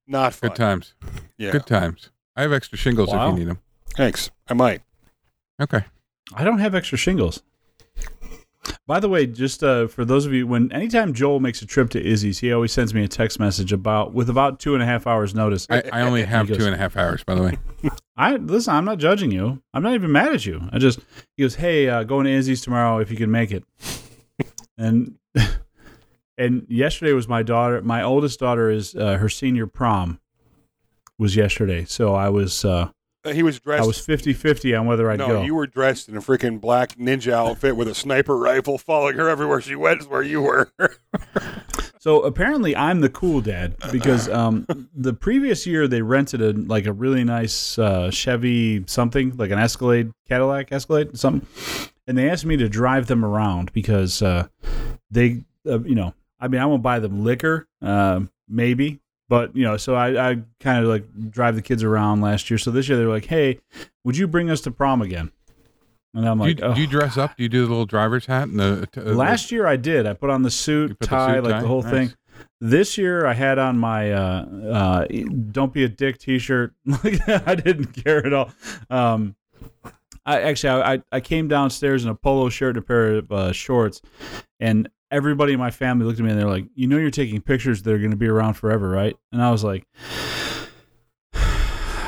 Not fun. Good times. Yeah. Good times. I have extra shingles Wow. if you need them. Thanks. I might. Okay. I don't have extra shingles. By the way, just uh, for those of you, when anytime Joel makes a trip to Izzy's, he always sends me a text message about with about two and a half hours notice. I, I only have goes- two and a half hours, by the way. I listen. I'm not judging you. I'm not even mad at you. I just he goes, "Hey, uh, going to Izzy's tomorrow if you can make it." and and yesterday was my daughter. My oldest daughter is uh, her senior prom was yesterday, so I was uh, Uh, He was dressed. I was 50-50 on whether I'd no, go. you were dressed in a freaking black ninja outfit with a sniper rifle following her everywhere she went. Is where you were. So apparently, I'm the cool dad because um, the previous year they rented a like a really nice uh, Chevy something like an Escalade Cadillac Escalade something, and they asked me to drive them around because uh, they uh, you know I mean I won't buy them liquor uh, maybe but you know so I, I kind of like drive the kids around last year so this year they're like hey would you bring us to prom again and I'm Do like you, "Oh." do you dress up? Do you do the little driver's hat and the t- uh, Last year I did. I put on the suit, put the tie, suit, like tie? the whole Nice. thing. This year I had on my uh, uh, "Don't be a dick" T-shirt. Like I didn't care at all. Um, I actually I, I came downstairs in a polo shirt and a pair of uh, shorts, and everybody in my family looked at me and they're like, "You know, you're taking pictures that are going to be around forever, right?" And I was like.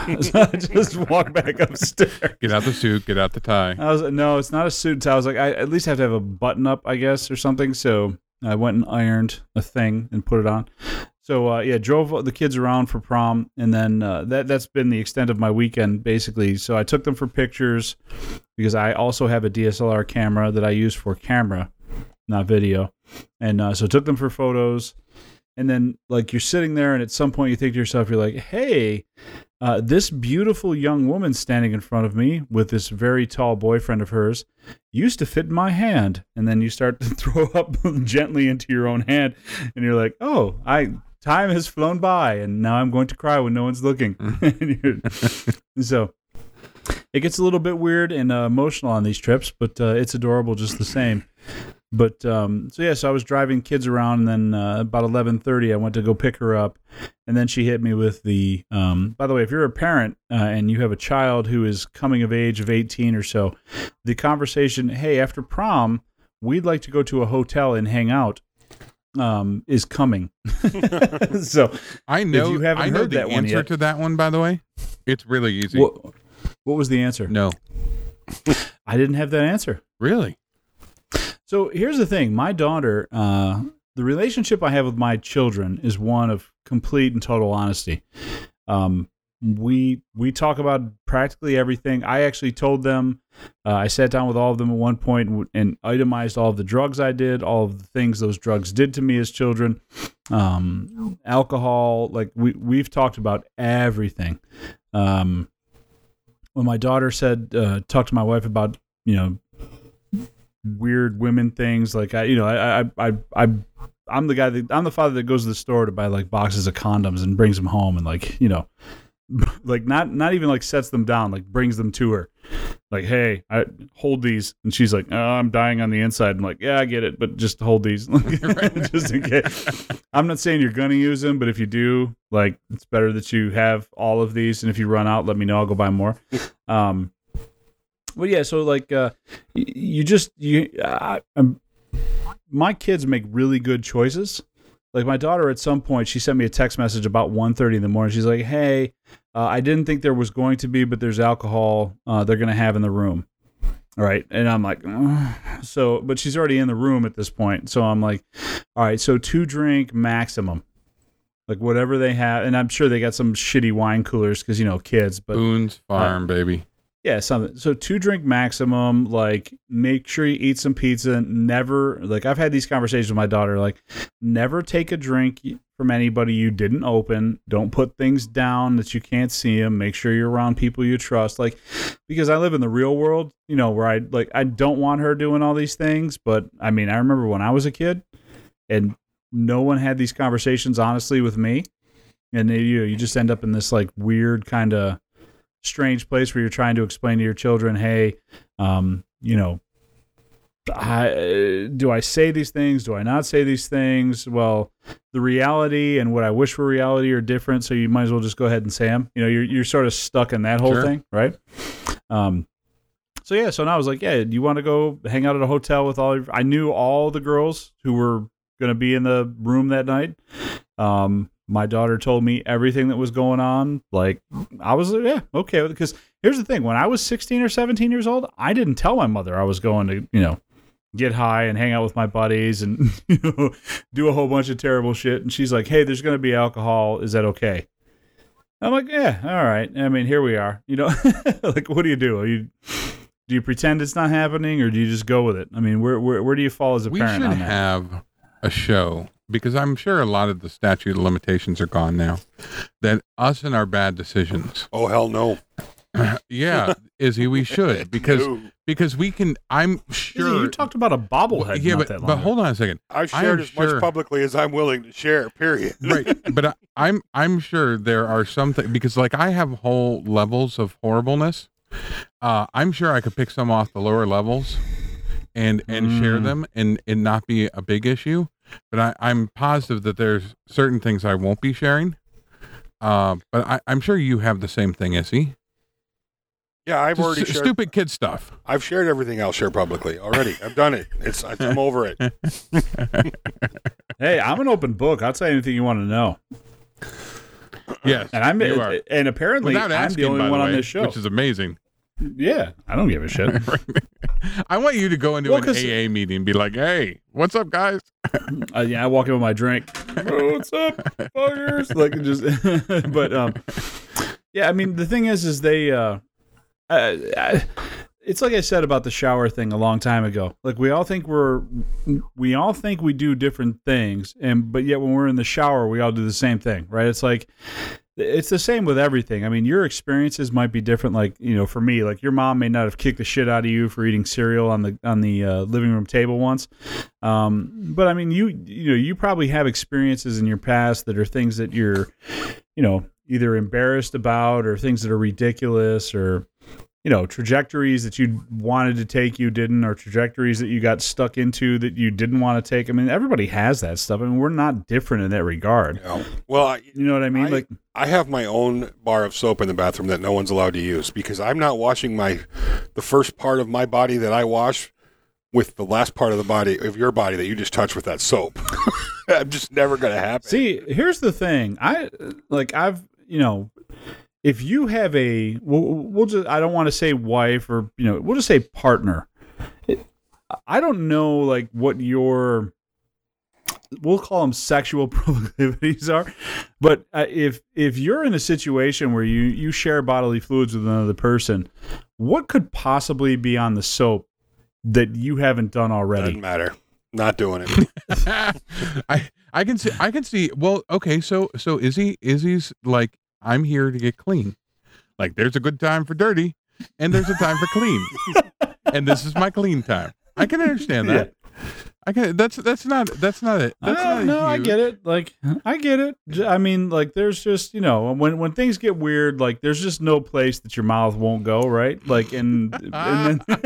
so just walk back upstairs. Get out the suit. Get out the tie. I was no, it's not a suit tie. I was like, I at least have to have a button up, I guess, or something. So I went and ironed a thing and put it on. So uh, yeah, drove the kids around for prom, and then uh, that that's been the extent of my weekend basically. So I took them for pictures because I also have a DSLR camera that I use for camera, not video, and uh, so took them for photos. And then like you're sitting there, and at some point you think to yourself, you're like, hey. Uh, this beautiful young woman standing in front of me with this very tall boyfriend of hers used to fit in my hand. And then you start to throw up gently into your own hand, and you're like, oh, I time has flown by, and now I'm going to cry when no one's looking. so it gets a little bit weird and uh, emotional on these trips, but uh, it's adorable just the same. But um, so yeah, so I was driving kids around, and then uh, about eleven thirty, I went to go pick her up, and then she hit me with the. Um, by the way, if you're a parent uh, and you have a child who is coming of age of eighteen or so, the conversation, hey, after prom, we'd like to go to a hotel and hang out, um, is coming. so I know. you haven't I know heard the that answer to that one. By the way, it's really easy. what, what was the answer? no, I didn't have that answer. really. So here's the thing: my daughter, uh, the relationship I have with my children is one of complete and total honesty. Um, we we talk about practically everything. I actually told them. Uh, I sat down with all of them at one point and, itemized all of the drugs I did, all of the things those drugs did to me as children, um, alcohol. Like we we've talked about everything. Um, when my daughter said, uh, talked to my wife about you know weird women things. Like I, you know, I, I, I, I, I'm the guy that I'm the father that goes to the store to buy like boxes of condoms and brings them home and like, you know, like not not even like sets them down, like brings them to her. Like, hey, I hold these, and she's like, "Oh, I'm dying on the inside." I'm like, "Yeah, I get it, but just hold these, just in case." I'm not saying you're gonna use them, but if you do, like, it's better that you have all of these, and if you run out, let me know. I'll go buy more. Um, but yeah, so like, uh, you just you, I, I'm, my kids make really good choices. Like my daughter, at some point, she sent me a text message about 1.30 in the morning. She's like, "Hey, uh, I didn't think there was going to be, but there's alcohol uh, they're going to have in the room." All right, and I'm like, so, but she's already in the room at this point, so I'm like, all right, so two drink maximum, like whatever they have, and I'm sure they got some shitty wine coolers because you know kids, but Boone's Farm, baby. Yeah, something. So two drink maximum. Like, make sure you eat some pizza. Never like I've had these conversations with my daughter. Like, never take a drink from anybody you didn't open. Don't put things down that you can't see them. Make sure you're around people you trust. Like, because I live in the real world, you know, where I like I don't want her doing all these things. But I mean, I remember when I was a kid, and no one had these conversations honestly with me, and you you just end up in this like weird kind of strange place where you're trying to explain to your children, hey, um, you know, I, do I say these things? Do I not say these things? Well, the reality and what I wish for reality are different, so you might as well just go ahead and say them. You know, you're you're sort of stuck in that whole Sure. thing, right? Um, so yeah, so now I was like, yeah, do you want to go hang out at a hotel with all? Your, I knew all the girls who were going to be in the room that night. Um, my daughter told me everything that was going on. Like I was, yeah, okay. Because here's the thing: when I was 16 or 17 years old, I didn't tell my mother I was going to, you know, get high and hang out with my buddies and you know do a whole bunch of terrible shit. And she's like, "Hey, there's going to be alcohol. Is that okay?" I'm like, "Yeah, all right." I mean, here we are. You know, like, what do you do? Are you do you pretend it's not happening, or do you just go with it? I mean, where where, where do you fall as a We parent should on that? have a show because I'm sure a lot of the statute of limitations are gone now. That us and our bad decisions. Oh hell no! yeah, Izzy, we should because No. because we can. I'm Izzy, sure. you talked about a bobblehead yeah, not but that long but hold on a second. I've shared am as much publicly as I'm willing to share. Period. right but I, i'm i'm sure there are some things because like i have whole levels of horribleness uh i'm sure i could pick some off the lower levels and and share Mm. them and and not be a big issue but i i'm positive that there's certain things i won't be sharing uh but I, i'm sure you have the same thing Izzy. Yeah, I've Just already stu- shared. stupid kid stuff I've shared everything I'll share publicly already. I've done it. It's I'm over it. Hey, I'm an open book. I'll tell you anything you want to know. yes And I'm you are. and apparently without I'm the only one the on this show. which is amazing yeah, I don't give a shit. i want you to go into Well, an 'cause- aa meeting and be like hey what's up guys uh, yeah, I walk in with my drink. "Oh, what's up, buggers? Like just, but um, yeah. I mean, the thing is, is they uh, uh, I, it's like I said about the shower thing a long time ago. Like we all think we're, we all think we do different things, and but yet when we're in the shower, we all do the same thing, right? It's like it's the same with everything. I mean, your experiences might be different. Like you know, for me, like your mom may not have kicked the shit out of you for eating cereal on the on the uh, living room table once, um, but I mean, you you know, you probably have experiences in your past that are things that you're, you know, either embarrassed about or things that are ridiculous or you know trajectories that you wanted to take you didn't or trajectories that you got stuck into that you didn't want to take i mean everybody has that stuff i mean we're not different in that regard know? Well, I, you know what i mean I- like I have my own bar of soap in the bathroom that no one's allowed to use because I'm not washing my the first part of my body that I wash with the last part of the body of your body that you just touched with that soap. I'm just never going to happen. see here's the thing i like i've you know if you have a we'll, we'll just i don't want to say wife or you know we'll just say partner It- i don't know like what your we'll call them sexual proclivities are but uh, if if you're in a situation where you you share bodily fluids with another person what could possibly be on the soap that you haven't done already Doesn't matter. Not doing it. I I can see I can see well okay so so Izzy Izzy's like I'm here to get clean. Like there's a good time for dirty and there's a time for clean. and this is my clean time. I can understand that. I can that's that's not that's not it. That's Uh, not no, I get it. Like, I get it. I mean, like, there's just you know, when when things get weird, like, there's just no place that your mouth won't go, right? Like, and and then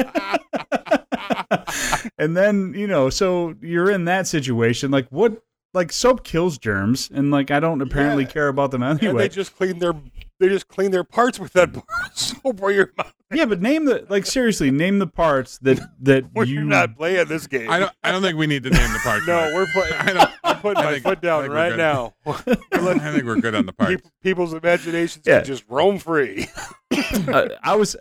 and then you know, so you're in that situation. Like, what? Like, soap kills germs, and like, I don't apparently Yeah. care about them And they just clean their they just clean their parts with that soap where you're not, yeah, but name the like seriously, name the parts that that where you you're not playing this game. I don't I don't think we need to name the parts. no, Mike. we're putting I don't I'm putting I my think- foot down right now. I think we're good on the parts. People's imaginations Yeah. can just roam free. Uh, I was.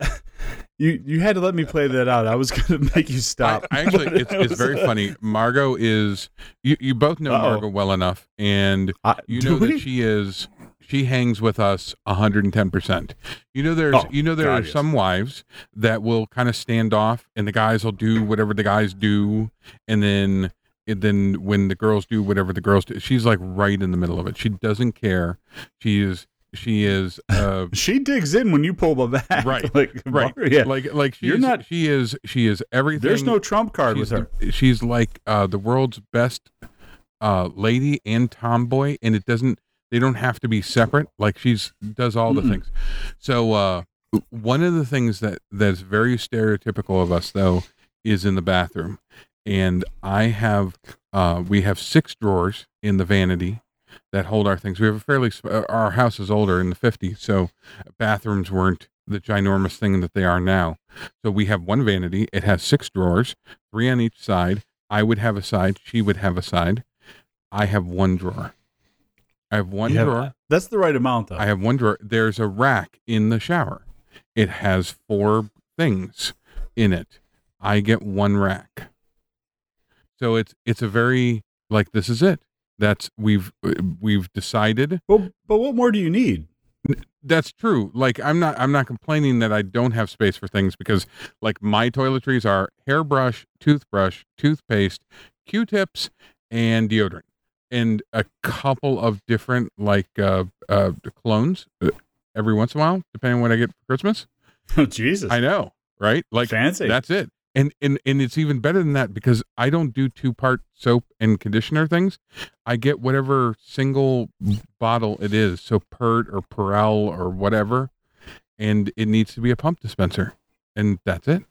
You you had to let me play that out. I was gonna make you stop. I, I actually, it's, it's very funny. Margot is you. You both know Uh-oh. Margot well enough, and I- you know that she is. She hangs with us 110. percent You know, there's. Oh, you know, there God, are yes. some wives that will kind of stand off, and the guys will do whatever the guys do, and then. And then when the girls do whatever the girls do, she's like right in the middle of it. She doesn't care. She is. She is. Uh, She digs in when you pull the back. Right, Like, right. Yeah. Like like she's You're not- She is. She is everything. There's no trump card with she's, her. the- she's like uh, the world's best uh, lady and tomboy, and it doesn't. They don't have to be separate. Like she's does all the Mm-mm. things. So uh, one of the things that that's very stereotypical of us though is in the bathroom, and I have uh, we have six drawers in the vanity that hold our things. We have a fairly uh, our house is older in the 50s, so bathrooms weren't the ginormous thing that they are now. So we have one vanity. It has six drawers, three on each side. I would have a side. She would have a side. I have one drawer. I have one have- drawer. That's the right amount, though. I have one drawer. There's a rack in the shower. It has four things in it. I get one rack. So it's it's a very like this is it. That's we've we've decided but, but what more do you need? that's true. Like I'm not I'm not complaining that I don't have space for things because like my toiletries are hairbrush, toothbrush, toothpaste, Q-tips, and deodorant, and a couple of different like uh, uh, clones uh, every once in a while, depending on what I get for Christmas. Oh, Jesus. I know, right? Like Fancy. that's it. And, and and it's even better than that because I don't do two part soap and conditioner things. I get whatever single bottle it is, so Pert or Prell or whatever, and it needs to be a pump dispenser, and that's it.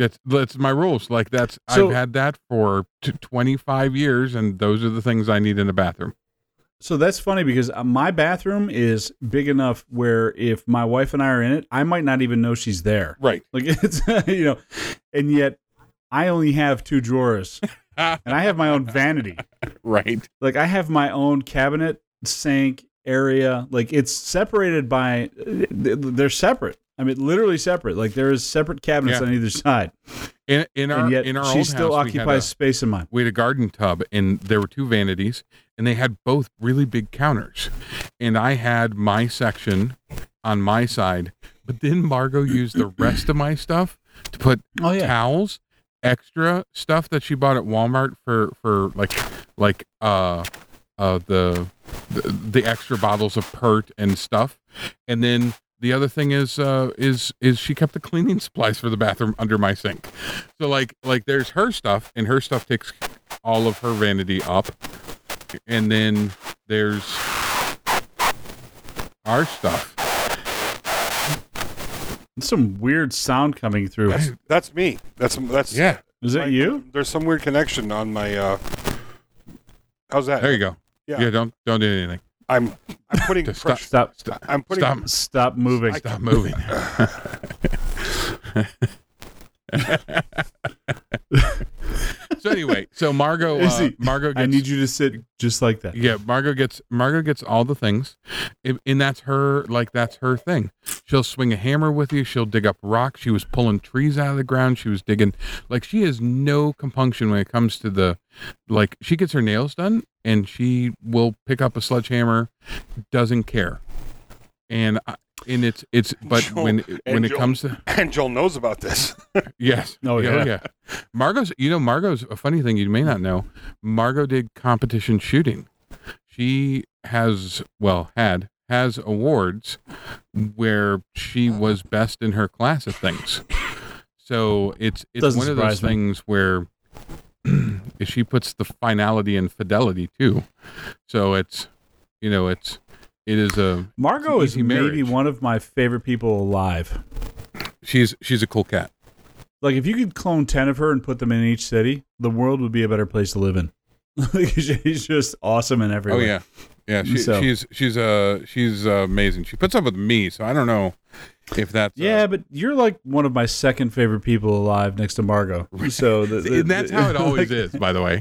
That's that's my rules. Like that's So- I've had that for t- twenty five years, and those are the things I need in a bathroom. So that's funny because uh, my bathroom is big enough where if my wife and I are in it, I might not even know she's there. Right. Like it's you know, and yet I only have two drawers, and I have my own vanity. right. Like I have my own cabinet, sink area. Like it's separated by. They're separate. I mean, literally separate. Like there is separate cabinets Yeah. on either side, In in our and yet in our she old still house, occupies a- space in mine. we had a garden tub and there were two vanities and they had both really big counters. And i had my section on my side but then margot used the rest of my stuff to put Oh yeah. towels extra stuff that she bought at walmart for for like like uh uh the the, the extra bottles of pert and stuff. And then the other thing is uh is is she kept the cleaning supplies for the bathroom under my sink. So like like there's her stuff and her stuff takes all of her vanity up and then there's our stuff There's some weird sound coming through. That's, that's me. That's that's yeah Is it my- you? There's some weird connection on my. uh How's that? there you go Yeah. yeah, don't don't do anything I'm I'm putting stop. pressure. Stop. I'm putting. stop Stop moving. stop moving so anyway so margot uh, Izzy, margot gets I need you to sit just like that. Yeah, Margot gets Margot gets all the things, and and that's her like that's her thing. She'll swing a hammer with you. She'll dig up rocks. She was pulling trees out of the ground. She was digging like she has no compunction when it comes to the like. She gets her nails done, and she will pick up a sledgehammer. Doesn't care, and I, and it's it's but Joel- when when it Joel- comes to And Joel knows about this. Yes. Oh, yeah. yeah. Margot's, you know, Margot's a funny thing you may not know. Margot did competition shooting. She has, well, had, has awards where she was best in her class of things. So it's, it's Doesn't one of those me. things where she puts the finality and fidelity too. So it's, you know, it's, it is a, Margot is easy maybe one of my favorite people alive. she's, she's a cool cat. Like if you could clone ten of her and put them in each city, the world would be a better place to live in. Like, She's just awesome in every Oh way. yeah, yeah. She, So- She's she's uh she's uh, amazing. She puts up with me, so I don't know if that's uh, Yeah, but you're like one of my second favorite people alive next to Margot. So the, the- and that's how it always like- is. By the way,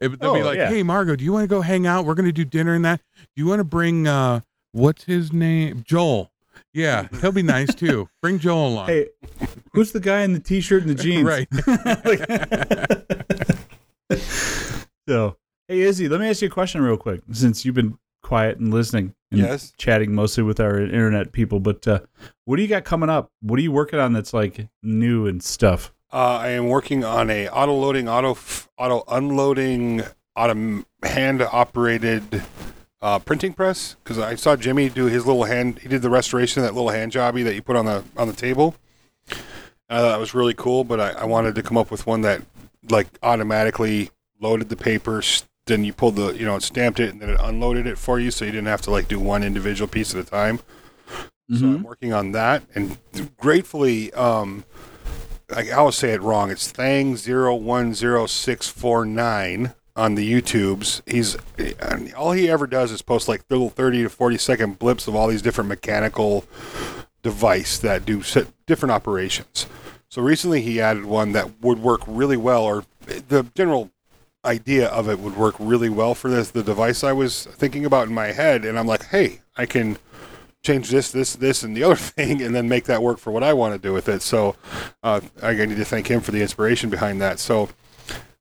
It- they'll be Oh, like, yeah. "Hey, Margot, do you want to go hang out? We're going to do dinner and that. Do you want to bring uh what's his name? Joel. Yeah, he'll be nice too. Bring Joel along. Hey, who's the guy in the t-shirt and the jeans? right. So, hey Izzy, let me ask you a question real quick, since you've been quiet and listening Yes. chatting mostly with our internet people. But uh, what do you got coming up? What are you working on that's like new and stuff? Uh, I am working on a auto loading, auto f- auto unloading, auto hand operated uh, printing press because I saw Jimmy do his little hand. He did the restoration of that little hand jobby that you put on the on the table. I thought that was really cool, but I, I wanted to come up with one that like automatically loaded the paper. Then you pulled the you know it stamped it and then it unloaded it for you, so you didn't have to like do one individual piece at a time. So Mhm. I'm working on that, and gratefully, um, I always say it wrong. It's Thang zero one zero six four nine on the YouTubes. He's and all he ever does is post like little thirty to forty second blips of all these different mechanical device that do set different operations. So recently he added one that would work really well, or the general idea of it would work really well for this the device I was thinking about in my head, and I'm like, hey, I can change this, this, this, and the other thing, and then make that work for what I want to do with it. So uh, I need to thank him for the inspiration behind that. So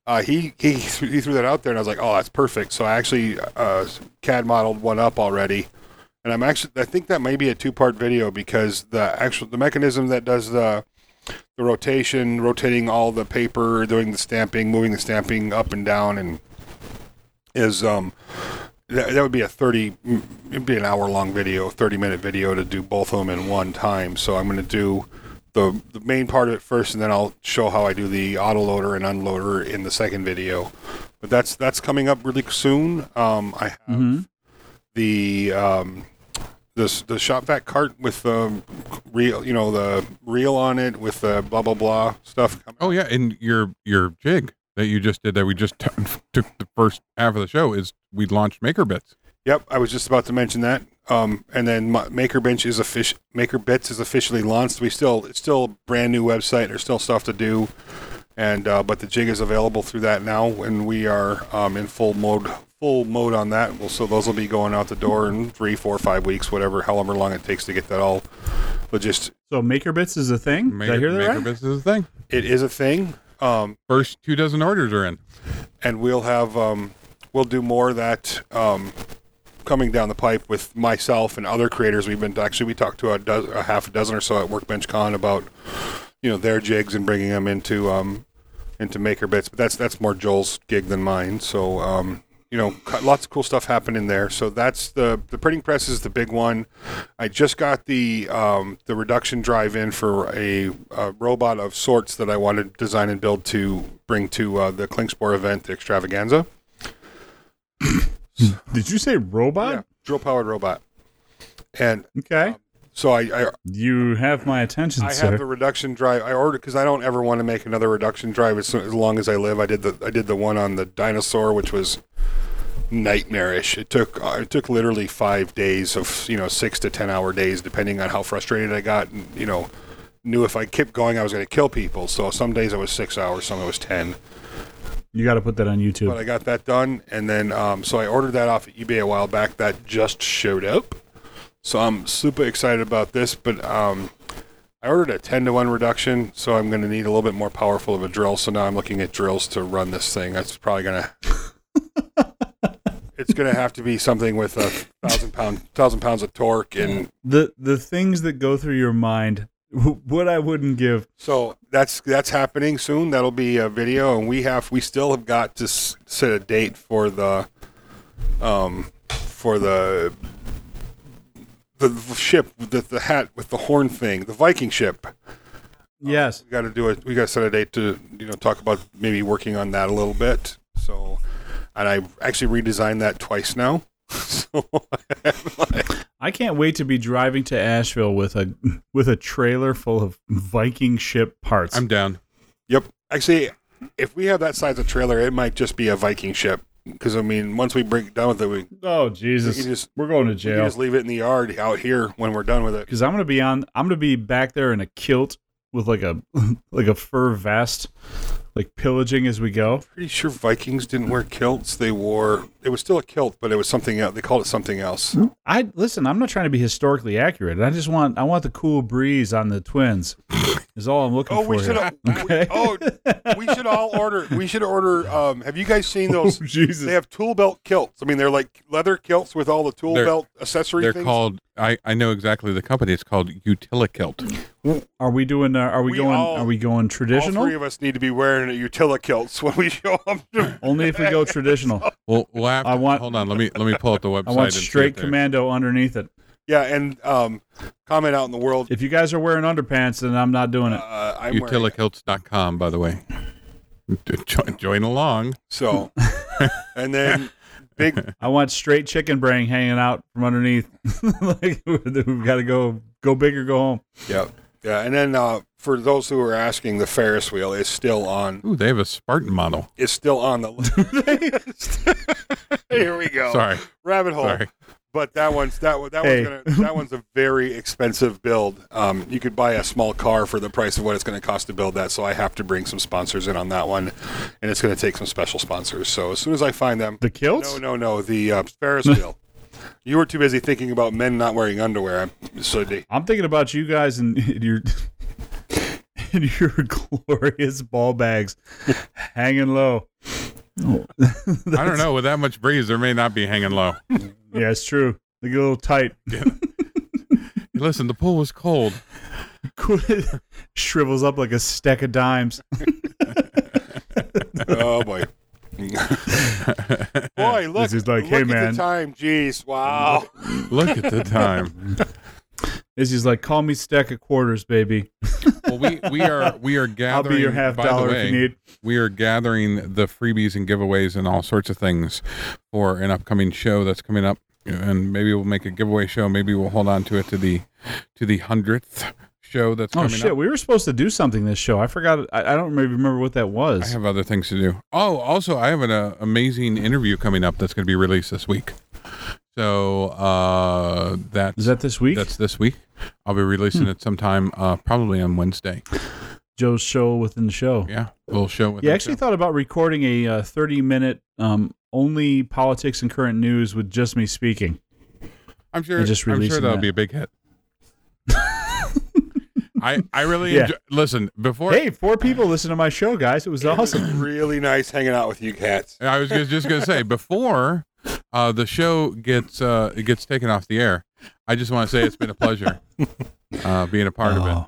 uh, he he he threw that out there, and I was like, oh, that's perfect. So I actually uh, CAD modeled one up already, and I'm actually I think that may be a two part video because the actual the mechanism that does the the rotation, rotating all the paper, doing the stamping, moving the stamping up and down, and is um that, that would be a 30 mm, it'd be an hour long video 30 minute video to do both of them in one time. So i'm going to do the the main part of it first and then i'll show how i do the autoloader and unloader in the second video. But that's that's coming up really soon. Um i have Mhm. the um this the shop vac cart with the reel you know the reel on it with the blah blah blah stuff Oh yeah, and your your jig that you just did that we just t- took the first half of the show is we launched Maker Bits. Yep, I was just about to mention that. Um, and then Ma- MakerBench is official. MakerBits is officially launched. We still it's still a brand new website. There's still stuff to do, and uh, but the jig is available through that now, and we are um, in full mode full mode on that. Well, so those will be going out the door in three, four, five weeks, whatever, however long it takes to get that all. But just So Maker Bits is a thing. Maker, Did I hear that Maker right? Bits is the thing. it is a thing. Um, First two dozen orders are in. and we'll have um, we'll do more of that um, coming down the pipe with myself and other creators. We've been actually we talked to a, dozen, a half a dozen or so at Workbench Con about you know their jigs and bringing them into um, into Maker Bits, but that's that's more Joel's gig than mine. So um, you know, lots of cool stuff happening there. So that's the the printing press is the big one. I just got the um, the reduction drive in for a, a robot of sorts that I wanted to design and build to bring to uh, the Klingspor event, the extravaganza. Did you say robot? Yeah, drill powered robot. And Okay. So I, I you have my attention, I sir. have the reduction drive. I ordered because I don't ever want to make another reduction drive as, as long as I live. I did the I did the one on the dinosaur, which was nightmarish. It took uh, it took literally five days of you know six to ten hour days, depending on how frustrated I got. And, you know, knew if I kept going, I was going to kill people. So some days it was six hours, some it was ten. you got to put that on YouTube. But I got that done, and then um, so I ordered that off of eBay a while back. That just showed up, so I'm super excited about this. But um, I ordered a ten to one reduction, so I'm going to need a little bit more powerful of a drill. So now I'm looking at drills to run this thing. That's probably going to. it's going to have to be something with a thousand pound, thousand pounds of torque, and the the things that go through your mind, what I wouldn't give. so that's that's happening soon. That'll be a video, and we have we still have got to set a date for the um for the the ship the the hat with the horn thing, the Viking ship. Uh, yes. We got to do it. We got to set a date to you know talk about maybe working on that a little bit. So, and I actually redesigned that twice now. so I can't wait to be driving to Asheville with a with a trailer full of Viking ship parts. I'm down. Yep. Actually, if we have that size of trailer, it might just be a Viking ship. Because I mean, once we break done with it, we, oh Jesus, can just we're going to we jail just leave it in the yard out here when we're done with it. because I'm gonna be on. I'm gonna be back there in a kilt with like a like a fur vest, like pillaging as we go. Pretty sure Vikings didn't wear kilts. They wore it was still a kilt, but it was something else. They called it something else. I listen. I'm not trying to be historically accurate. I just want I want the cool breeze on the twins. Is all I'm looking Oh, for. we should. here. Okay. oh, we should all order. We should order. Um, have you guys seen those? Oh, Jesus. They have tool belt kilts. I mean, they're like leather kilts with all the tool They're- belt accessory They're things. called. I, I know exactly the company. It's called Utilikilt. Are we doing? Uh, are we, We going? all- are we going traditional? all traditional? three of us need to be wearing a Utilikilts when we show up. Only if we go traditional. Well, we'll have to, I want- hold on. Let me let me pull up the website. I want and see if straight there's- commando underneath it. yeah, and um, comment out in the world. If you guys are wearing underpants, then I'm not doing it. Uh, I'm wearing it. Utilikilts.com, by the way. Join, join along. So, and then big I want straight chicken brain hanging out from underneath. like we've got to go go big or go home. Yep. yeah, and then uh, for those who are asking, the Ferris wheel is still on. Ooh, they have a Spartan model. Is still on the list. Here we go. Sorry, rabbit hole. sorry. But that one's that one- that Hey. one's gonna, that one's a very expensive build. Um, you could buy a small car for the price of what it's going to cost to build that. So I have to bring some sponsors in on that one, and it's going to take some special sponsors. So as soon as I find them, The kilts? no, no, no, the uh, Ferris wheel. You were too busy thinking about men not wearing underwear. So they, I'm thinking about you guys and your in your glorious ball bags hanging low. Oh. I don't know. With that much breeze, there may not be hanging low. Yeah, it's true. They get a little tight. Listen, the pool was cold. Shrivels up like a stack of dimes. oh boy. Boy, look! This is like, look "Hey, at man." the time. Jeez, wow. Look at the time. Izzy's like, call me stack of quarters, baby. Well, we we are we are gathering. I'll be your half dollar way, if you need. we are gathering the freebies and giveaways and all sorts of things for an upcoming show that's coming up and maybe we'll make a giveaway show maybe we'll hold on to it to the to the hundredth show that's Oh coming shit, up we were supposed to do something this show. I forgot. I, I don't maybe remember what that was i have other things to do oh also i have an uh, amazing interview coming up that's going to be released this week so uh that's Is that this week? that's this week i'll be releasing Hmm. it sometime uh probably on wednesday Joe's show within the show. yeah we'll show with Yeah, I actually thought about recording a uh, 30 minute um, only politics and current news with just me speaking. i'm sure i'm sure that'll that. be a big hit I, I really Yeah. enjoy, listen before Hey, four people listen to my show, guys. It was awesome. really nice hanging out with you cats. I was just, just gonna say before uh, the show gets uh, it gets taken off the air. I just want to say it's been a pleasure uh, being a part of it. Oh.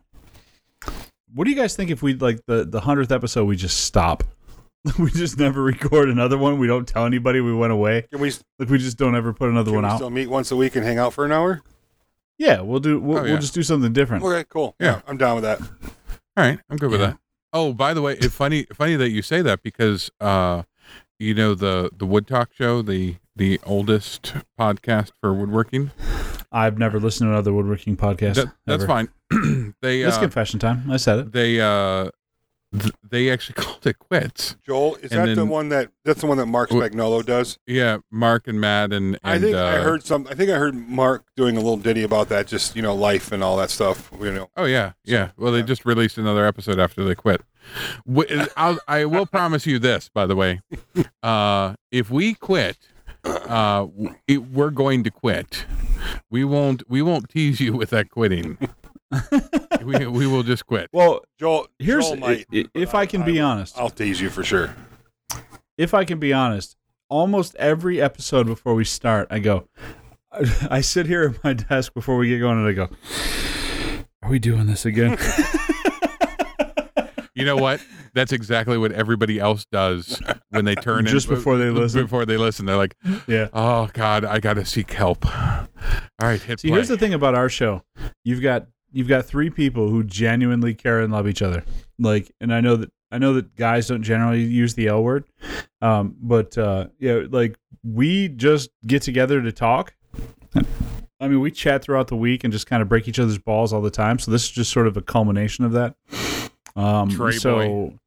What do you guys think if we like the the hundredth episode? We just stop. we just never record another one. We don't tell anybody we went away. Can we, Like we just don't ever put another can one we out. still meet once a week and hang out for an hour? Yeah, we'll do. We'll, Oh, yeah. we'll just do something different. Okay, cool. Yeah. Yeah, I'm down with that. All right, I'm good with Yeah. that. Oh, by the way, it's funny funny that you say that because uh, you know the the Wood Talk show, the the oldest podcast for woodworking. I've never listened to another woodworking podcast. That, that's ever. fine. they It's uh, confession time. I said it. they uh th- they actually called it quits. Joel, is And that the one that that's the one that Marc Spagnuolo does? Yeah, Marc and Matt and, and I think uh, I heard some. I think I heard Marc doing a little ditty about that, just you know, life and all that stuff. You know, Oh yeah, yeah. Well, they just released another episode after they quit. I'll, I will promise you this, by the way. Uh, if we quit, uh, it, we're going to quit. We won't. We won't tease you with that quitting. we we will just quit. Well, Joel. here's Joel might, i- i- if I can be honest. I'll tease you for sure. if I can be honest, almost every episode before we start, I go, I sit here at my desk before we get going, and I go, "Are we doing this again?" You know what? That's exactly what everybody else does when they turn in- Just before they listen. Before they listen, they're like, yeah. "Oh God, I got to seek help." All right, hit See, play. here's the thing about our show: you've got you've got three people who genuinely care and love each other. Like, and I know that I know that guys don't generally use the L word, um, but uh, yeah, like we just get together to talk. I mean, we chat throughout the week and just kind of break each other's balls all the time. So this is just sort of a culmination of that. Um, Trey so boy.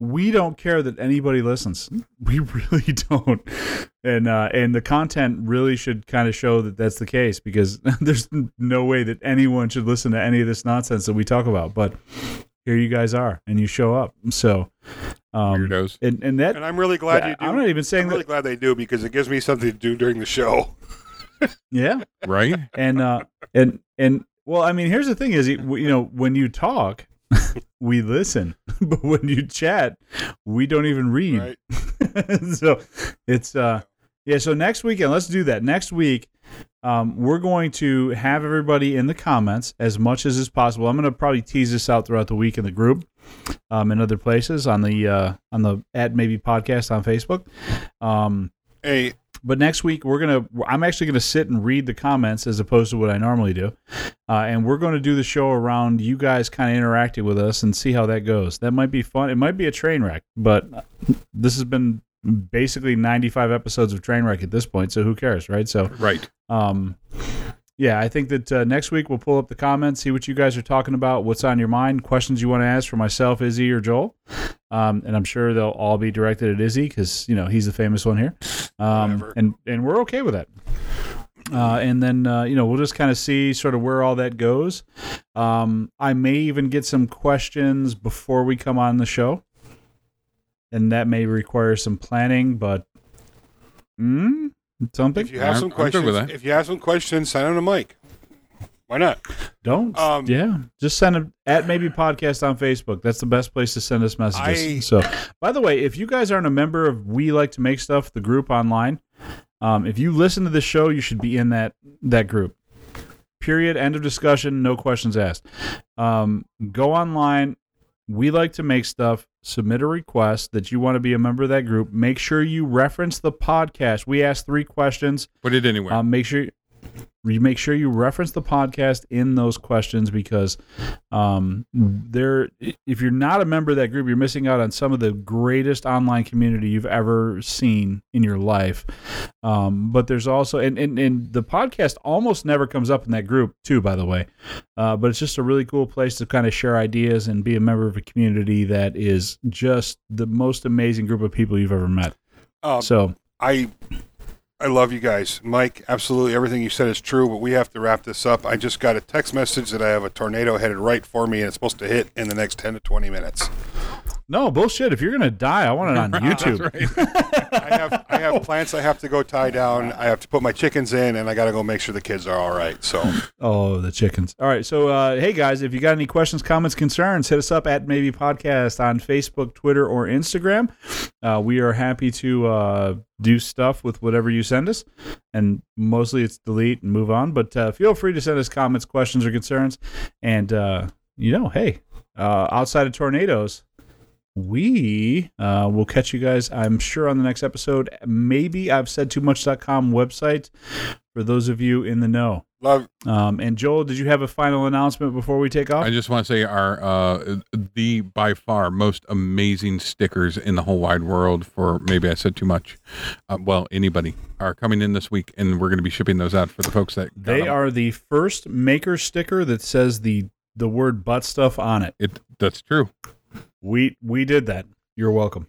We don't care that anybody listens. We really don't, and uh, and the content really should kind of show that that's the case because there's no way that anyone should listen to any of this nonsense that we talk about. But here you guys are, and you show up. So, um, weirdos. and and that And I'm really glad you do. I'm not even saying I'm that. really glad they do because it gives me something to do during the show. Yeah, Right? and uh and and well i mean here's the thing is you you know when you talk we listen but when you chat we don't even read. Right? so it's uh yeah so next weekend let's do that. Next week um, we're going to have everybody in the comments as much as is possible. I'm going to probably tease this out throughout the week in the group um, and other places on the uh, on the at maybe podcast on facebook. Um, Hey, but next week we're gonna i'm actually gonna sit and read the comments as opposed to what i normally do. Uh, and we're going to do the show around you guys kind of interacting with us and see how that goes. That might be fun. It might be a train wreck but this has been basically 95 episodes of train wreck at this point so who cares right? So Right. um, yeah, I think that uh, next week we'll pull up the comments, see what you guys are talking about, what's on your mind, questions you want to ask for myself, Izzy, or Joel. Um, and I'm sure they'll all be directed at Izzy because you know he's the famous one here, um, and and we're okay with that. Uh, and then uh, you know we'll just kind of see sort of where all that goes. Um, I may even get some questions before we come on the show, and that may require some planning. But mm, something if you have I'm- some questions, if you have some questions, send them to Mike. Why not? Don't. Um, yeah, just send them at maybe podcast on Facebook. That's the best place to send us messages. I- so, by the way, if you guys aren't a member of We Like to Make Stuff, the group online, um, if you listen to the show, you should be in that that group. Period. End of discussion. No questions asked. Um, go online. We like to make stuff. Submit a request that you want to be a member of that group. Make sure you reference the podcast. We ask three questions. Put it anywhere. Um, make sure you make sure you reference the podcast in those questions because um, there. If you're not a member of that group, you're missing out on some of the greatest online community you've ever seen in your life. Um, but there's also and, and and the podcast almost never comes up in that group too. By the way, uh, but it's just a really cool place to kind of share ideas and be a member of a community that is just the most amazing group of people you've ever met. Um, So I I love you guys. Mike, absolutely everything you said is true, but we have to wrap this up. I just got a text message that I have a tornado headed right for me and it's supposed to hit in the next 10 to 20 minutes. No bullshit. If you're gonna die, I want it on YouTube. That's right. I have I have plants I have to go tie down. I have to put my chickens in and I got to go make sure the kids are all right. So, Oh, the chickens. All right. So, uh, hey, guys, if you got any questions, comments, concerns, hit us up at Maybe Podcast on Facebook, Twitter, or Instagram. Uh, we are happy to uh, do stuff with whatever you send us. And mostly it's delete and move on. But uh, feel free to send us comments, questions, or concerns. And, uh, you know, hey, uh, outside of tornadoes, we uh, will catch you guys, I'm sure, on the next episode. Maybe I've said too much.com website for those of you in the know. Love. Um, and Joel, did you have a final announcement before we take off? I just want to say our uh, the by far most amazing stickers in the whole wide world for maybe I said too much. Uh, well, anybody are coming in this week, and we're going to be shipping those out for the folks that they they 'em. are the first maker sticker that says the the word butt stuff on it. It that's true. We we did that. You're welcome.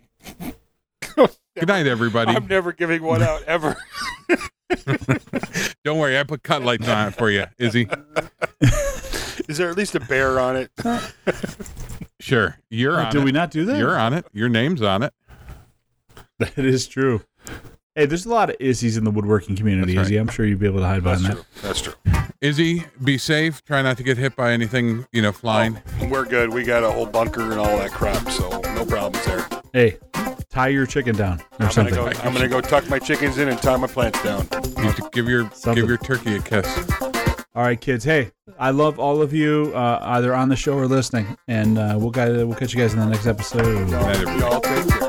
Good night, everybody. I'm never giving one out ever. Don't worry, I put cut lights on it for you, Izzy. Is there at least a bear on it? Sure, you're oh, on it. Did it. we not do that? You're on it. Your name's on it. That is true. Hey, there's a lot of Izzy's in the woodworking community, That's right. Izzy. I'm sure you'd be able to hide That's behind true. That's true. Izzy, be safe. Try not to get hit by anything, you know, flying. We're good. We got a whole bunker and all that crap, so no problems there. Hey, tie your chicken down or I'm gonna something. go. I'm gonna go tuck my chickens in and tie my plants down. You should give your Something. give your turkey a kiss. All right, kids. Hey, I love all of you, uh, either on the show or listening, and uh, we'll guys, we'll catch you guys in the next episode. Night, everybody. Y'all take care.